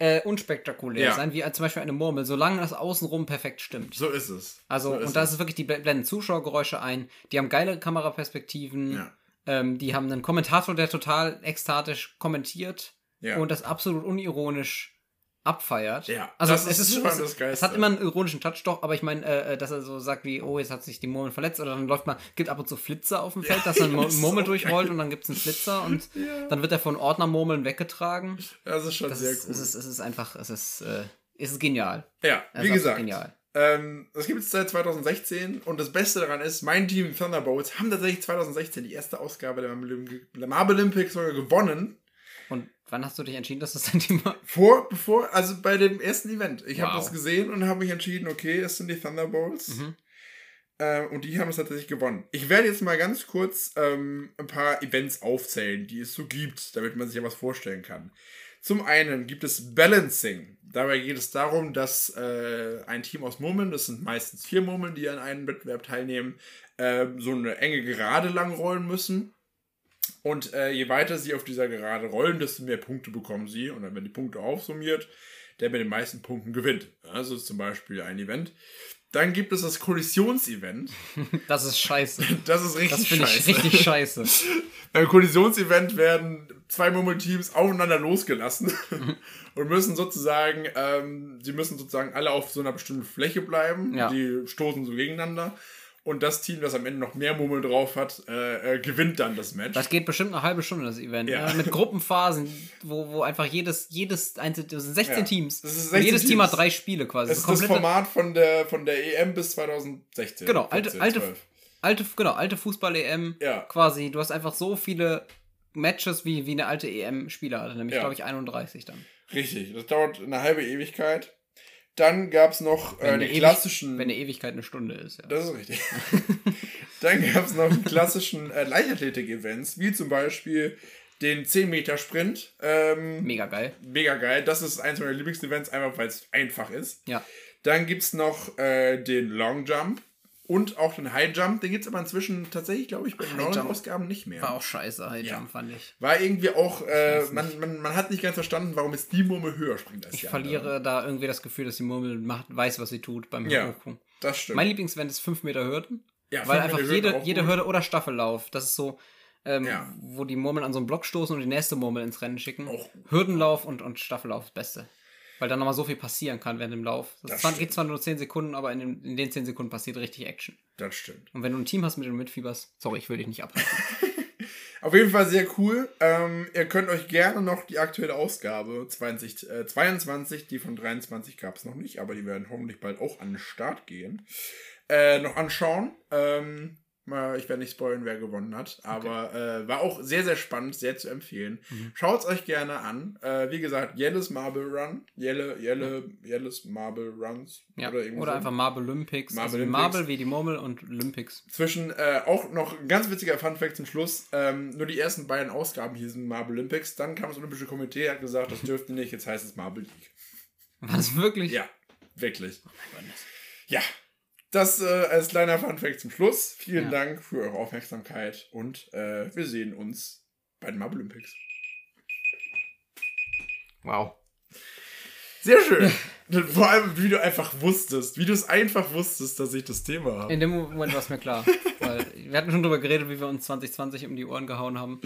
äh, unspektakulär Ja. sein, wie zum Beispiel eine Murmel, solange das außenrum perfekt stimmt. So ist es. Also, so ist und da ist es wirklich, die blenden Zuschauergeräusche ein, die haben geile Kameraperspektiven, Ja. Ähm, die haben einen Kommentator, der total ekstatisch kommentiert Ja. und das absolut unironisch abfeiert. Ja, also das es ist schon das Geilste. es hat immer einen ironischen Touch doch, aber ich meine, äh, äh, dass er so sagt wie, oh, jetzt hat sich die Murmel verletzt oder dann läuft man, gibt ab und zu Flitzer auf dem Feld, dass dann ist Murmel so durchrollt und dann gibt es einen Flitzer und Ja. dann wird er von Ordnermurmeln weggetragen. Das ist schon Das sehr ist, cool. es, ist, es ist einfach, es ist, äh, es ist genial. ja, wie gesagt. Genial. Ähm, das gibt es seit 2016 und das Beste daran ist, mein Team Thunderbolts haben tatsächlich 2016 die erste Ausgabe der Marble Olympics sogar gewonnen. Und wann hast du dich entschieden, dass das dein Team war? Vor, bevor, also bei dem ersten Event. Ich habe Wow. das gesehen und habe mich entschieden, okay, es sind die Thunderbolts. Mhm. Äh, und die haben es tatsächlich gewonnen. Ich werde jetzt mal ganz kurz ähm, ein paar Events aufzählen, die es so gibt, damit man sich ja was vorstellen kann. Zum einen gibt es Balancing. Dabei geht es darum, dass äh, ein Team aus Murmeln, das sind meistens vier Murmeln, die an einem Wettbewerb teilnehmen, äh, so eine enge Gerade lang rollen müssen. Und äh, je weiter sie auf dieser Gerade rollen, desto mehr Punkte bekommen sie. Und dann werden die Punkte aufsummiert, der mit den meisten Punkten gewinnt. Also zum Beispiel ein Event. Dann gibt es das Kollisionsevent. Das ist scheiße. Das ist Das richtig finde ich scheiße. richtig scheiße. Beim Kollisionsevent werden zwei Murmelteams aufeinander losgelassen und müssen sozusagen, ähm, sie müssen sozusagen alle auf so einer bestimmten Fläche bleiben. Ja. Die stoßen so gegeneinander. Und das Team, das am Ende noch mehr Murmel drauf hat, äh, äh, gewinnt dann das Match. Das geht bestimmt eine halbe Stunde, das Event. Ja. Ja. Mit Gruppenphasen, wo, wo einfach jedes, jedes einzelne, das sind 16 Ja. Teams. Das ist Und 16 jedes Team Teams. hat drei Spiele quasi. Das ist das Format von der, von der EM bis 2016. Genau, alte, 14, alte, 12. alte, genau, alte Fußball-EM. Ja. Quasi, du hast einfach so viele Matches wie, wie eine alte EM-Spieler hatte, nämlich, glaube ich, 31 dann. Richtig, das dauert eine halbe Ewigkeit. Dann gab es noch äh, die Ewig, klassischen. wenn eine Ewigkeit eine Stunde ist, ja. Das ist richtig. Dann gab es noch die klassischen äh, Leichtathletik-Events, wie zum Beispiel den 10-Meter-Sprint. Ähm, Mega geil. mega geil. Das ist eins meiner Lieblingsevents, einfach weil es einfach ist. Ja. Dann gibt es noch äh, den Long Jump und auch den High Jump. Den gibt es aber inzwischen tatsächlich, glaube ich, bei den neuen Ausgaben nicht mehr. War auch scheiße, High Ja. Jump, fand ich. War irgendwie auch, äh, man, man, man hat nicht ganz verstanden, warum jetzt die Murmel höher springt als Ich die verliere andere. da irgendwie das Gefühl, dass die Murmel macht, weiß, was sie tut beim Ja. Das stimmt. Mein Lieblingsevent ist 5 Meter Hürden. ja, Weil einfach jede, Hürden jede gut. Hürde oder Staffellauf, das ist so, ähm, Ja. wo die Murmeln an so einen Block stoßen und die nächste Murmel ins Rennen schicken. Auch- Hürdenlauf und, und Staffellauf das Beste. Weil dann nochmal so viel passieren kann während dem Lauf. Das, Das geht zwar nur 10 Sekunden, aber in, den- in den 10 Sekunden passiert richtig Action. Das stimmt. Und wenn du ein Team hast, mit dem du mitfieberst, sorry, ich will dich nicht abhalten. Auf jeden Fall sehr cool. Ähm, ihr könnt euch gerne noch die aktuelle Ausgabe 20, äh, 22, die von 23 gab es noch nicht, aber die werden hoffentlich bald auch an den Start gehen, äh, noch anschauen. Ähm, ich werde nicht spoilern, wer gewonnen hat, aber äh, war auch sehr, sehr spannend, sehr zu empfehlen. Mhm. Schaut es euch gerne an. Äh, wie gesagt, Yellows Marble Run, Yellow, Yellow, Yellows Marble Runs Ja. oder Oder, einfach Marble Olympics. Marble also. Marble wie die Murmel und Olympics. Zwischen äh, auch noch ein ganz witziger Funfact zum Schluss. Ähm, nur die ersten beiden Ausgaben hießen Marble Olympics. Dann kam das Olympische Komitee, hat gesagt, das dürfte nicht, jetzt heißt es Marble League. War das wirklich? Ja, wirklich. Oh mein Gott. Ja. Das äh, als kleiner Funfact zum Schluss. Vielen Ja. Dank für eure Aufmerksamkeit und äh, wir sehen uns bei den Marble Olympics. Wow. Sehr schön. Vor allem, wie du einfach wusstest, wie du es einfach wusstest, dass ich das Thema habe. In dem Moment war es mir klar. weil wir hatten schon drüber geredet, wie wir uns 2020 um die Ohren gehauen haben.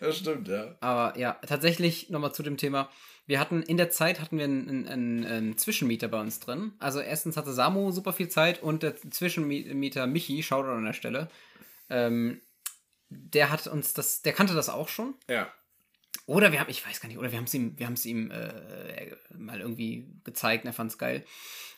Das stimmt, ja. Aber ja, tatsächlich nochmal zu dem Thema. Wir hatten in der Zeit hatten wir einen, einen, einen, einen Zwischenmieter bei uns drin. Also erstens hatte Samu super viel Zeit und der Zwischenmieter Michi, Shoutout an der Stelle, ähm, der hat uns das, der kannte das auch schon. Ja. Oder wir haben, ich weiß gar nicht, oder wir haben es ihm, wir haben es ihm äh, mal irgendwie gezeigt er fand es geil.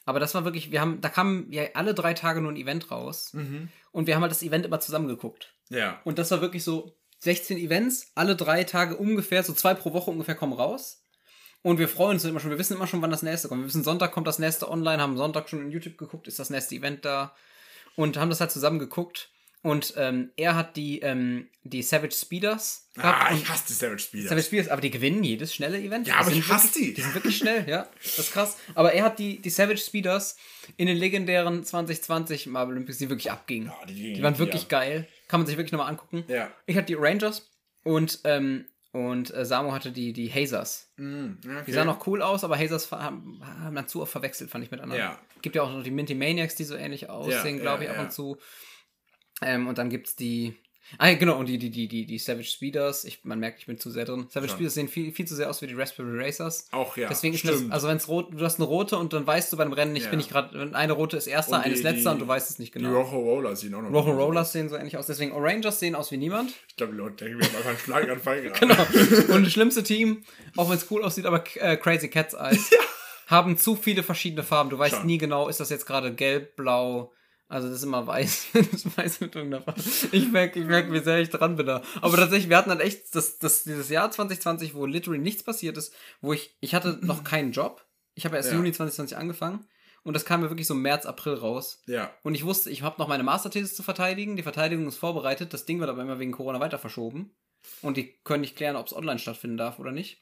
Aber das war wirklich, wir haben, da kam ja alle drei Tage nur ein Event raus Mhm. und wir haben halt das Event immer zusammengeguckt. Ja. Und das war wirklich so 16 Events, alle drei Tage ungefähr, so zwei pro Woche ungefähr kommen raus. Und wir freuen uns immer schon, wir wissen immer schon, wann das nächste kommt. Wir wissen, Sonntag kommt das nächste online, haben Sonntag schon in YouTube geguckt, ist das nächste Event da. Und haben das halt zusammen geguckt. Und ähm, er hat die, ähm, die Savage Speeders Ah, und ich hasse die Savage Speeders. Savage Speeders, aber die gewinnen jedes schnelle Event. Ja, aber ich hasse wirklich, die. Die sind wirklich schnell, ja. Das ist krass. Aber er hat die, die Savage Speeders in den legendären 2020 Marvel Olympics, die wirklich abgingen. Ja, die die waren wirklich ab. geil. Kann man sich wirklich nochmal angucken. Ja. Ich hatte die Rangers und, ähm, und äh, Samo hatte die, die Hazers. Mhm, okay. Die sahen auch cool aus, aber Hazers haben, haben dann zu oft verwechselt, fand ich mit anderen. Ja. Gibt ja auch noch die Minty Maniacs, die so ähnlich aussehen, Ja, glaube ja, ich, ab und zu. Ähm, und dann gibt's die. Ah, ja, genau, und die, die, die, die, die Savage Speeders. Ich, man merkt, ich bin zu sehr drin. Savage Schon. Speeders sehen viel, viel zu sehr aus wie die Raspberry Racers. Auch ja. Deswegen ist mir das, stimmt. also wenn es rot, du hast eine rote und dann weißt du beim Rennen nicht, Ja. bin ich gerade, eine rote ist erster, eine ist die- letzter die- und du weißt es nicht Die genau. Rojo Rollers sehen auch noch. Rojo Rollers sehen so ähnlich aus. Deswegen Orangers sehen aus wie niemand. Ich glaube, die Leute denken, wir haben einfach einen Schlaganfall gerade. Genau. Und das schlimmste Team, auch wenn es cool aussieht, aber äh, Crazy Cat's Eyes, haben zu viele verschiedene Farben. Du weißt Schon. nie genau, ist das jetzt gerade gelb, blau. Also das ist immer weiß. das ist weiß mit irgendeiner Farbe. Ich merke, ich merke, wie sehr ich dran bin da. Aber tatsächlich, wir hatten dann echt das, das, dieses Jahr 2020, wo literally nichts passiert ist, wo ich, ich hatte noch keinen Job. Ich habe erst Ja. Juni 2020 angefangen. Und das kam mir wirklich so März, April raus. Ja. Und ich wusste, ich habe noch meine Masterthesis zu verteidigen. Die Verteidigung ist vorbereitet. Das Ding wird aber immer wegen Corona weiter verschoben. Und die können nicht klären, ob es online stattfinden darf oder nicht.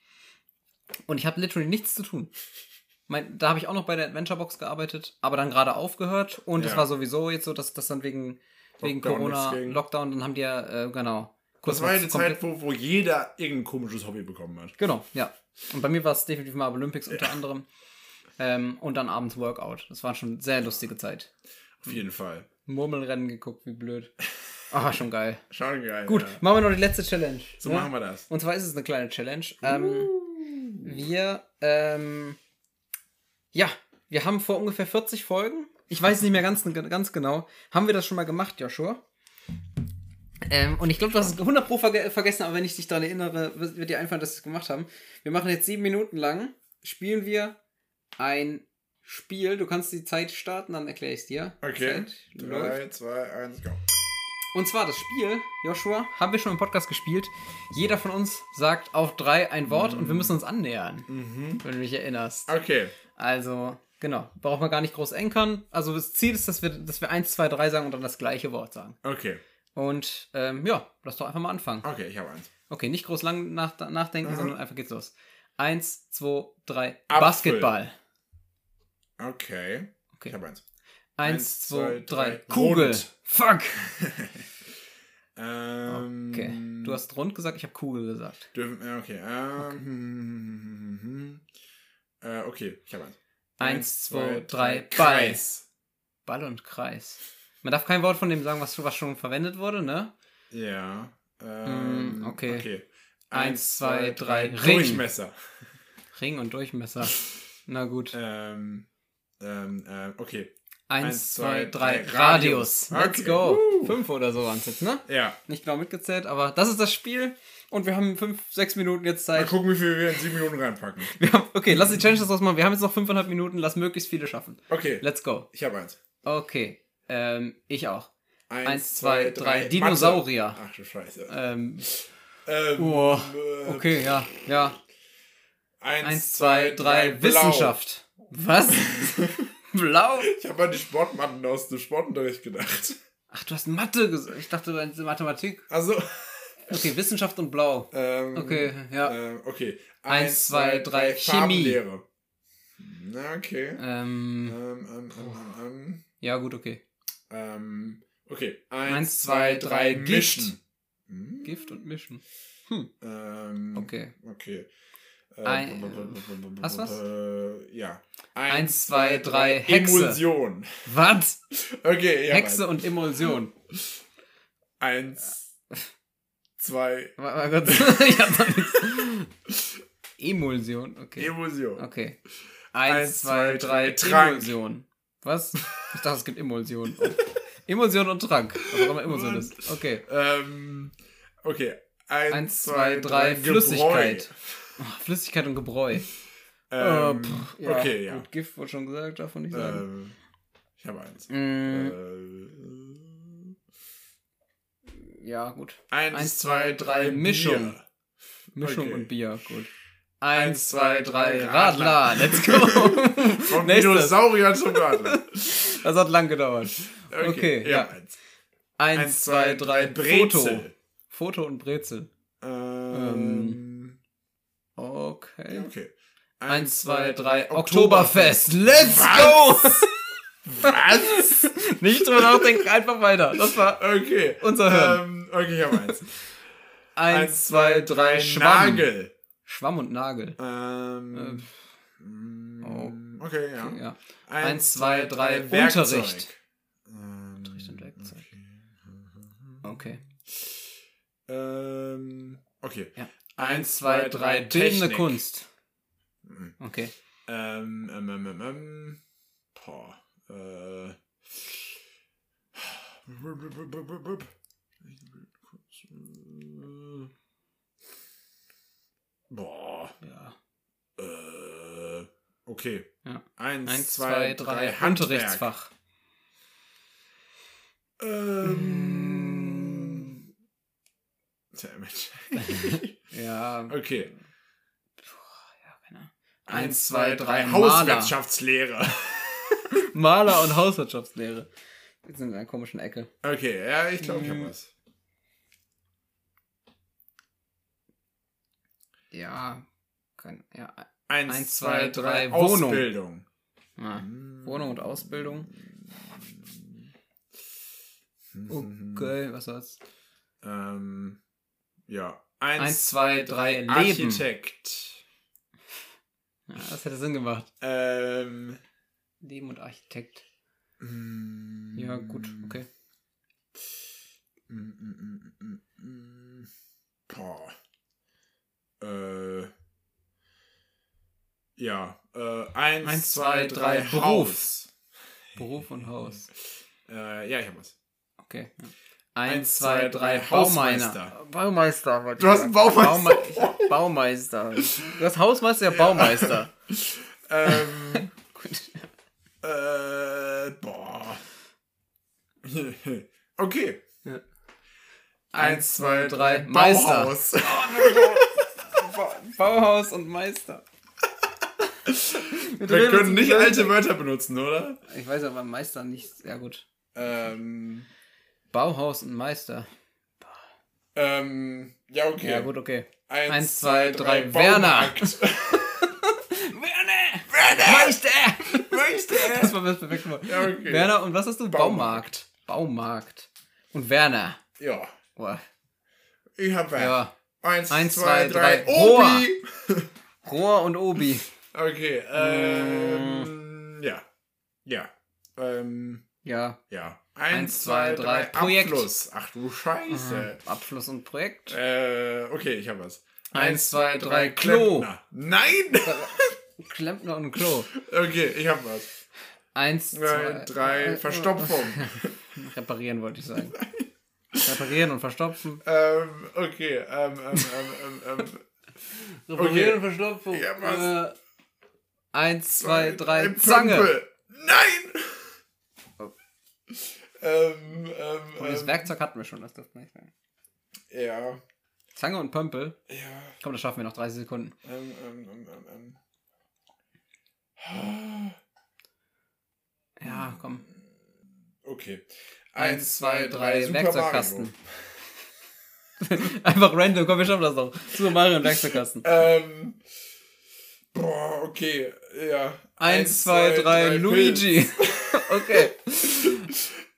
Und ich habe literally nichts zu tun. Mein, da habe ich auch noch bei der Adventure Box gearbeitet, aber dann gerade aufgehört. Und es Ja. war sowieso jetzt so, dass das dann wegen, wegen Corona. Lockdown, dann haben die ja, äh, genau. kurz Das war ja komplett- Zeit, wo, wo jeder irgendein komisches Hobby bekommen hat. Genau, ja. Und bei mir war es definitiv mal Olympics unter anderem. Ähm, und dann abends Workout. Das war schon sehr lustige Zeit. Auf jeden Fall. Murmelrennen geguckt, wie blöd. Ah, schon geil. Schon geil. Gut, Ja. machen wir noch die letzte Challenge. So ne? machen wir das. Und zwar ist es eine kleine Challenge. Ähm, wir, ähm, ja, wir haben vor ungefähr 40 Folgen. Ich weiß nicht mehr ganz, ganz genau. Haben wir das schon mal gemacht, Joshua? Ähm, und ich glaube, du hast es 100 Pro verge vergessen, aber wenn ich dich daran erinnere, wird dir einfallen, dass wir es gemacht haben. Wir machen jetzt sieben Minuten lang, spielen wir ein Spiel. Du kannst die Zeit starten, dann erkläre ich es dir. Okay. Zeit läuft. 3, 2, 1, go. Und zwar das Spiel, Joshua, haben wir schon im Podcast gespielt. Jeder von uns sagt auf drei ein Wort und wir müssen uns annähern, wenn du dich erinnerst. Okay. Also, genau, braucht man gar nicht groß enkern. Also das Ziel ist, dass wir, dass wir eins, zwei, drei sagen und dann das gleiche Wort sagen. Okay. Und ähm, ja, lass doch einfach mal anfangen. Okay, ich habe eins. Okay, nicht groß lang nach, nachdenken, sondern einfach geht's los. Eins, zwei, drei. Apfel. Basketball. Okay. Okay. Ich habe eins. Eins, Eins, zwei, drei. drei. Kugel. Rund. Fuck. Ähm, Okay. Du hast rund gesagt, ich habe Kugel gesagt. Dürfen, okay. Ähm, hm, hm, hm, hm. Äh, okay, ich habe eins. Eins, zwei, drei. Ball. Kreis. Ball und Kreis. Man darf kein Wort von dem sagen, was, was schon verwendet wurde, ne? Ja. Ähm, Mm, okay. okay. Eins, zwei, drei. Ring. Durchmesser. Ring und Durchmesser. Na gut. Ähm, ähm, ähm, okay. Eins, eins, zwei, drei. drei. Radius. Radius. Let's Okay. go. Woo. Fünf oder so waren es jetzt, ne? Ja. Nicht genau mitgezählt, aber das ist das Spiel. Und wir haben fünf, sechs Minuten jetzt Mal Zeit. gucken, wie viel wir in sieben Minuten reinpacken. Wir haben, okay, lass die Challenge das ausmachen. Wir haben jetzt noch fünfeinhalb Minuten. Lass möglichst viele schaffen. Okay. Let's go. Ich habe eins. Okay. Ähm, ich auch. Eins, Eins, zwei, drei. Mathe. Dinosaurier. Ach du Scheiße. Ähm, Ähm, oh, äh, okay, ja, ja. Eins, Eins, zwei, drei. blau. Wissenschaft. Was? Blau? Ich habe an die Sportmatten aus dem Sportunterricht gedacht. Ach, du hast Mathe gesagt. Ich dachte, du meinst Mathematik. Also. Okay, Wissenschaft und Blau. Ähm, Okay, ja. Ähm, okay. Eins, zwei, drei. Chemie. Na, okay. Ähm, Ähm, ähm, ähm, ja, gut, okay. okay. Eins, Eins, zwei, zwei, drei. drei, Mischen. Hm? Gift und Mischen. Ähm, Okay. Okay. Äh, Ein- Hast was? äh, Ja. Eins, zwei, drei, Hexe. Emulsion. Was? Okay, ja. Hexe und Emulsion. Eins, zwei, Warte mal kurz. ich hab noch nichts. Emulsion, okay. Emulsion. Okay. Eins, Eins, zwei, drei, Trank. Emulsion. Was? Ich dachte, es gibt Emulsion. Oh. Emulsion und Trank. Was auch immer Emulsion ist. Okay. Ähm, okay. Eins, Eins, zwei, drei, Gebräu. Flüssigkeit. Oh, Flüssigkeit und Gebräu. Ähm, Äh, pff, okay, ja. Gut, Gift wurde schon gesagt, davon nicht sagen. Ähm, ich habe eins. Mm, Äh, ja, gut. eins, Eins, zwei, drei, Mischung. Bier. Mischung okay. und Bier, gut. Eins, zwei, drei, Radler. Let's go. Vom. Dinosaurier zum Radler. Das hat lang gedauert. Okay, ich ja. hab eins. Eins, zwei, drei, Foto. Brezel. Foto und Brezel. Ähm, Okay. okay. Eins, zwei, drei, Oktoberfest. Let's go! Was? Nicht drüber nachdenken, einfach weiter. Das war Okay. unser Hören. Ähm, okay, ich habe eins. Eins, zwei, drei, Schwamm. Nagel. Schwamm und Nagel. Ähm, mm, okay, ja. Okay, ja. Eins, Eins, zwei, drei, Werkzeug. Unterricht. Ähm, Unterricht und Werkzeug. Okay. Ähm, okay. Ja. Eins, zwei, drei, Bildende. Kunst. Mhm. Okay. Ähm, ähm, ähm, ähm, ähm, boah, äh. Boah, Ja. äh, okay. Ja. Eins, Eins, zwei, zwei, drei, drei, Handwerk. Unterrichtsfach. Ähm. Mensch. Ja. Okay. Ja, keine Ahnung. Eins, zwei, drei. Hauswirtschaftslehre. Maler und Hauswirtschaftslehre. Wir sind in einer komischen Ecke. Okay, ja, ich glaube, ich habe Mhm. was. Ja. Kein, ja. Eins, Eins, zwei, zwei, drei, drei, Wohnung. Ausbildung. Ah. Wohnung und Ausbildung. Okay, was war's? Ähm, ja. Eins, Eins, zwei, drei, Leben. Architekt. Ja, das hätte Sinn gemacht. Ähm, Leben und Architekt. mm, Ja, gut, okay. mm, mm, mm, mm. Boah. Äh, ja. Äh, eins, Eins, zwei, zwei, drei, drei, Beruf. Haus. Beruf und Haus. Äh, ja, ich hab was. Okay. ja. Eins, Eins, zwei, zwei, drei, drei, Hausmeister. Baumeister. Baumeister. wollte Du hast einen Baumeister. Hab Baumeister. Du hast Hausmeister, ja Baumeister. Ähm, Gut. Äh, boah. Okay. Eins, zwei, drei, Meister. Bauhaus. Ba- Bauhaus und Meister. Wir können nicht alte Wörter benutzen, oder? Ich weiß aber Meister nicht. Ja gut. Ähm, Bauhaus und Meister. ähm, ja, okay. Ja gut, okay. Eins, Eins, zwei, drei, drei, Werner. Werner! Werner! Meister! Möchte Das war das perfekt. Ja, okay. Werner und was hast du? Baumarkt. Baumarkt. Und Werner. Ja. Boah. Ich hab Werner. Ja. Eins, Eins, zwei, zwei, drei. drei. Obi! Rohr und Obi. Okay, ähm, ja. Ja. Ähm, Ja. ja. Eins, zwei, drei, Projekt. Abfluss. Ach du Scheiße. Abschluss und Projekt. Äh, okay, ich hab was. Eins, zwei, drei, Klo. Klempner. Nein! Klempner und Klo. okay, ich hab was. Eins, Zwei, zwei, drei, Verstopfung. Reparieren wollte ich sagen. Reparieren und verstopfen. ähm, okay, ähm, ähm, ähm, ähm, ähm, Reparieren und verstopfen. Ja, was? Äh, eins, zwei, drei, Ein Zange. Nein! Ähm, ähm, Und das ähm, Werkzeug hatten wir schon, das dürfte man nicht sagen. ja, Zange und Pömpel. ja, Komm, das schaffen wir noch 30 Sekunden. ähm, ähm, ähm, ähm, ähm. Ja, komm. Okay. Eins, zwei, drei, Super Werkzeugkasten. Einfach random, komm, wir schaffen das noch. Super Mario und Werkzeugkasten. Mario. Ähm, boah, okay, ja. Eins, zwei, drei, Luigi. okay.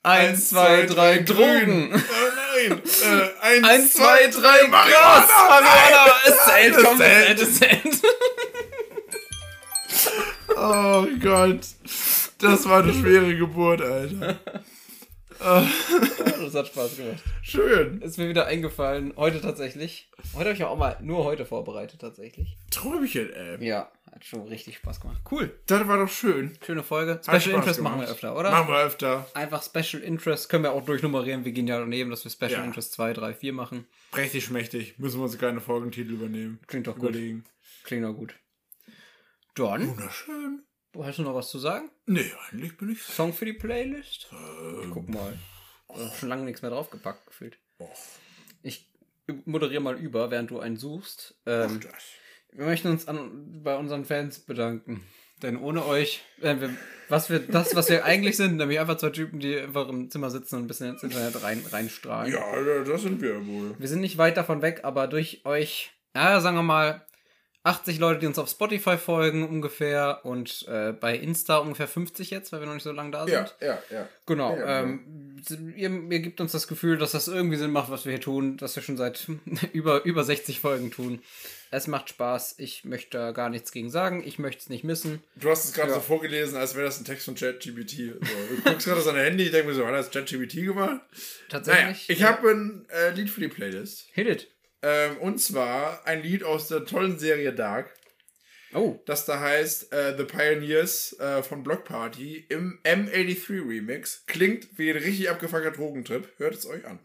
Eins, zwei, drei, Drogen. Oh nein. Äh, eins, Eins, zwei, drei, Marihuana! Gras! Marihuana! Nein! Es zählt, Es komm, es zählt. zählt, es zählt. Oh Gott. Das war eine schwere Geburt, Alter. Das hat Spaß gemacht. Schön. Ist mir wieder eingefallen, heute tatsächlich. Heute habe ich auch mal nur heute vorbereitet, tatsächlich. Träumchen, ey. Ja, hat schon richtig Spaß gemacht. Cool. Das war doch schön. Schöne Folge. Special Spaß Interest gemacht. machen wir öfter, oder? Machen wir öfter. Einfach Special Interest können wir auch durchnummerieren. Wir gehen ja daneben, dass wir Special Ja. Interest 2, 3, 4 machen. Prächtig schmächtig. Müssen wir uns keine Folgentitel übernehmen. Klingt doch gut. Überlegen. Klingt auch gut. Dann, Wunderschön. hast du noch was zu sagen? Nee, eigentlich bin ich. Song für die Playlist? Ähm, Guck mal. Ist schon lange nichts mehr draufgepackt gefühlt. och, Ich moderiere mal über, während du einen suchst. Ähm, das. wir möchten uns an, bei unseren Fans bedanken. Denn ohne euch, äh, wir, was wir, das, was wir eigentlich sind, nämlich einfach zwei Typen, die einfach im Zimmer sitzen und ein bisschen ins Internet rein, reinstrahlen. Ja, ja, das sind wir wohl. Wir sind nicht weit davon weg, aber durch euch, ja, sagen wir mal, 80 Leute, die uns auf Spotify folgen ungefähr und äh, bei Insta ungefähr 50 jetzt, weil wir noch nicht so lange da sind. Ja, ja, ja. Genau. Ja, ähm, ihr, ihr gebt uns das Gefühl, dass das irgendwie Sinn macht, was wir hier tun, dass wir schon seit über, über 60 Folgen tun. Es macht Spaß. Ich möchte da gar nichts gegen sagen. Ich möchte es nicht missen. Du hast es gerade Ja. so vorgelesen, als wäre das ein Text von ChatGPT. So, du guckst gerade auf dein Handy, ich denke mir so, hat das ChatGPT gemacht? Tatsächlich. Naja, ich habe ein äh, Lied für die Playlist. Hit it. Ähm, und zwar ein Lied aus der tollen Serie Dark, Oh, das da heißt äh, The Pioneers äh, von Block Party im M83 Remix. Klingt wie ein richtig abgefuckter Drogentrip. Hört es euch an.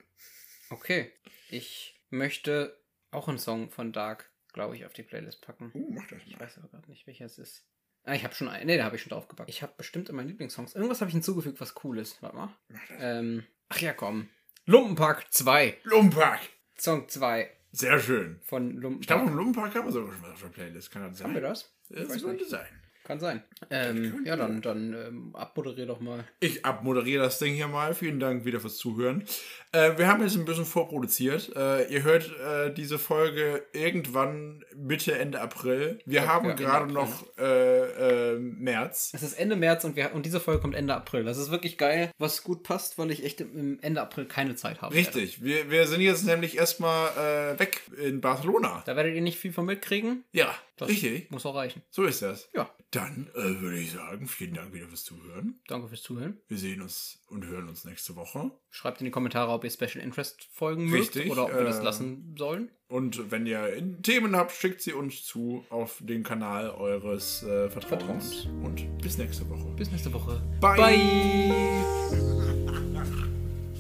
okay. Ich möchte auch einen Song von Dark, glaube ich, auf die Playlist packen. Uh, mach das Ich mal. weiß aber gerade nicht, welcher es ist. Ah, ich habe schon einen. Ne, da habe ich schon draufgepackt. Ich habe bestimmt in meinen Lieblingssongs. Irgendwas habe ich hinzugefügt, was cool ist. Warte mal. Mach das. Ähm, ach ja, komm. Lumpenpack 2. Lumpak. Song 2 Sehr schön. von Ich Lumpenpack. glaube, Lumpak haben wir sogar schon mal auf der Playlist. Kann das sein? Haben wir das? Das könnte sein. Kann sein. Ähm, ja, dann, dann ähm, abmoderier doch mal. Ich abmoderiere das Ding hier mal. Vielen Dank wieder fürs Zuhören. Äh, wir haben jetzt ein bisschen vorproduziert. Äh, ihr hört äh, diese Folge irgendwann Mitte, Ende April. Wir haben ja, gerade noch äh, äh, März. Es ist Ende März und, wir, und diese Folge kommt Ende April. Das ist wirklich geil, was gut passt, weil ich echt im- Ende April keine Zeit habe. werde. Richtig. Wir, wir sind jetzt nämlich erstmal äh, weg in Barcelona. Da werdet ihr nicht viel von mitkriegen. Ja, Das richtig. muss auch reichen. So ist das. Ja, Dann äh, würde ich sagen, vielen Dank wieder fürs Zuhören. danke fürs Zuhören. Wir sehen uns und hören uns nächste Woche. Schreibt in die Kommentare, ob ihr Special Interest Folgen mögt Richtig, oder ob wir das äh, lassen sollen. Und wenn ihr Themen habt, schickt sie uns zu auf den Kanal eures äh, Vertrauens. Vertrauens. Und bis nächste Woche. Bis nächste Woche. Bye.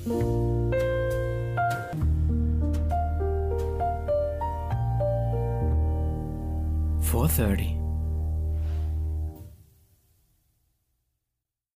Bye. 4.30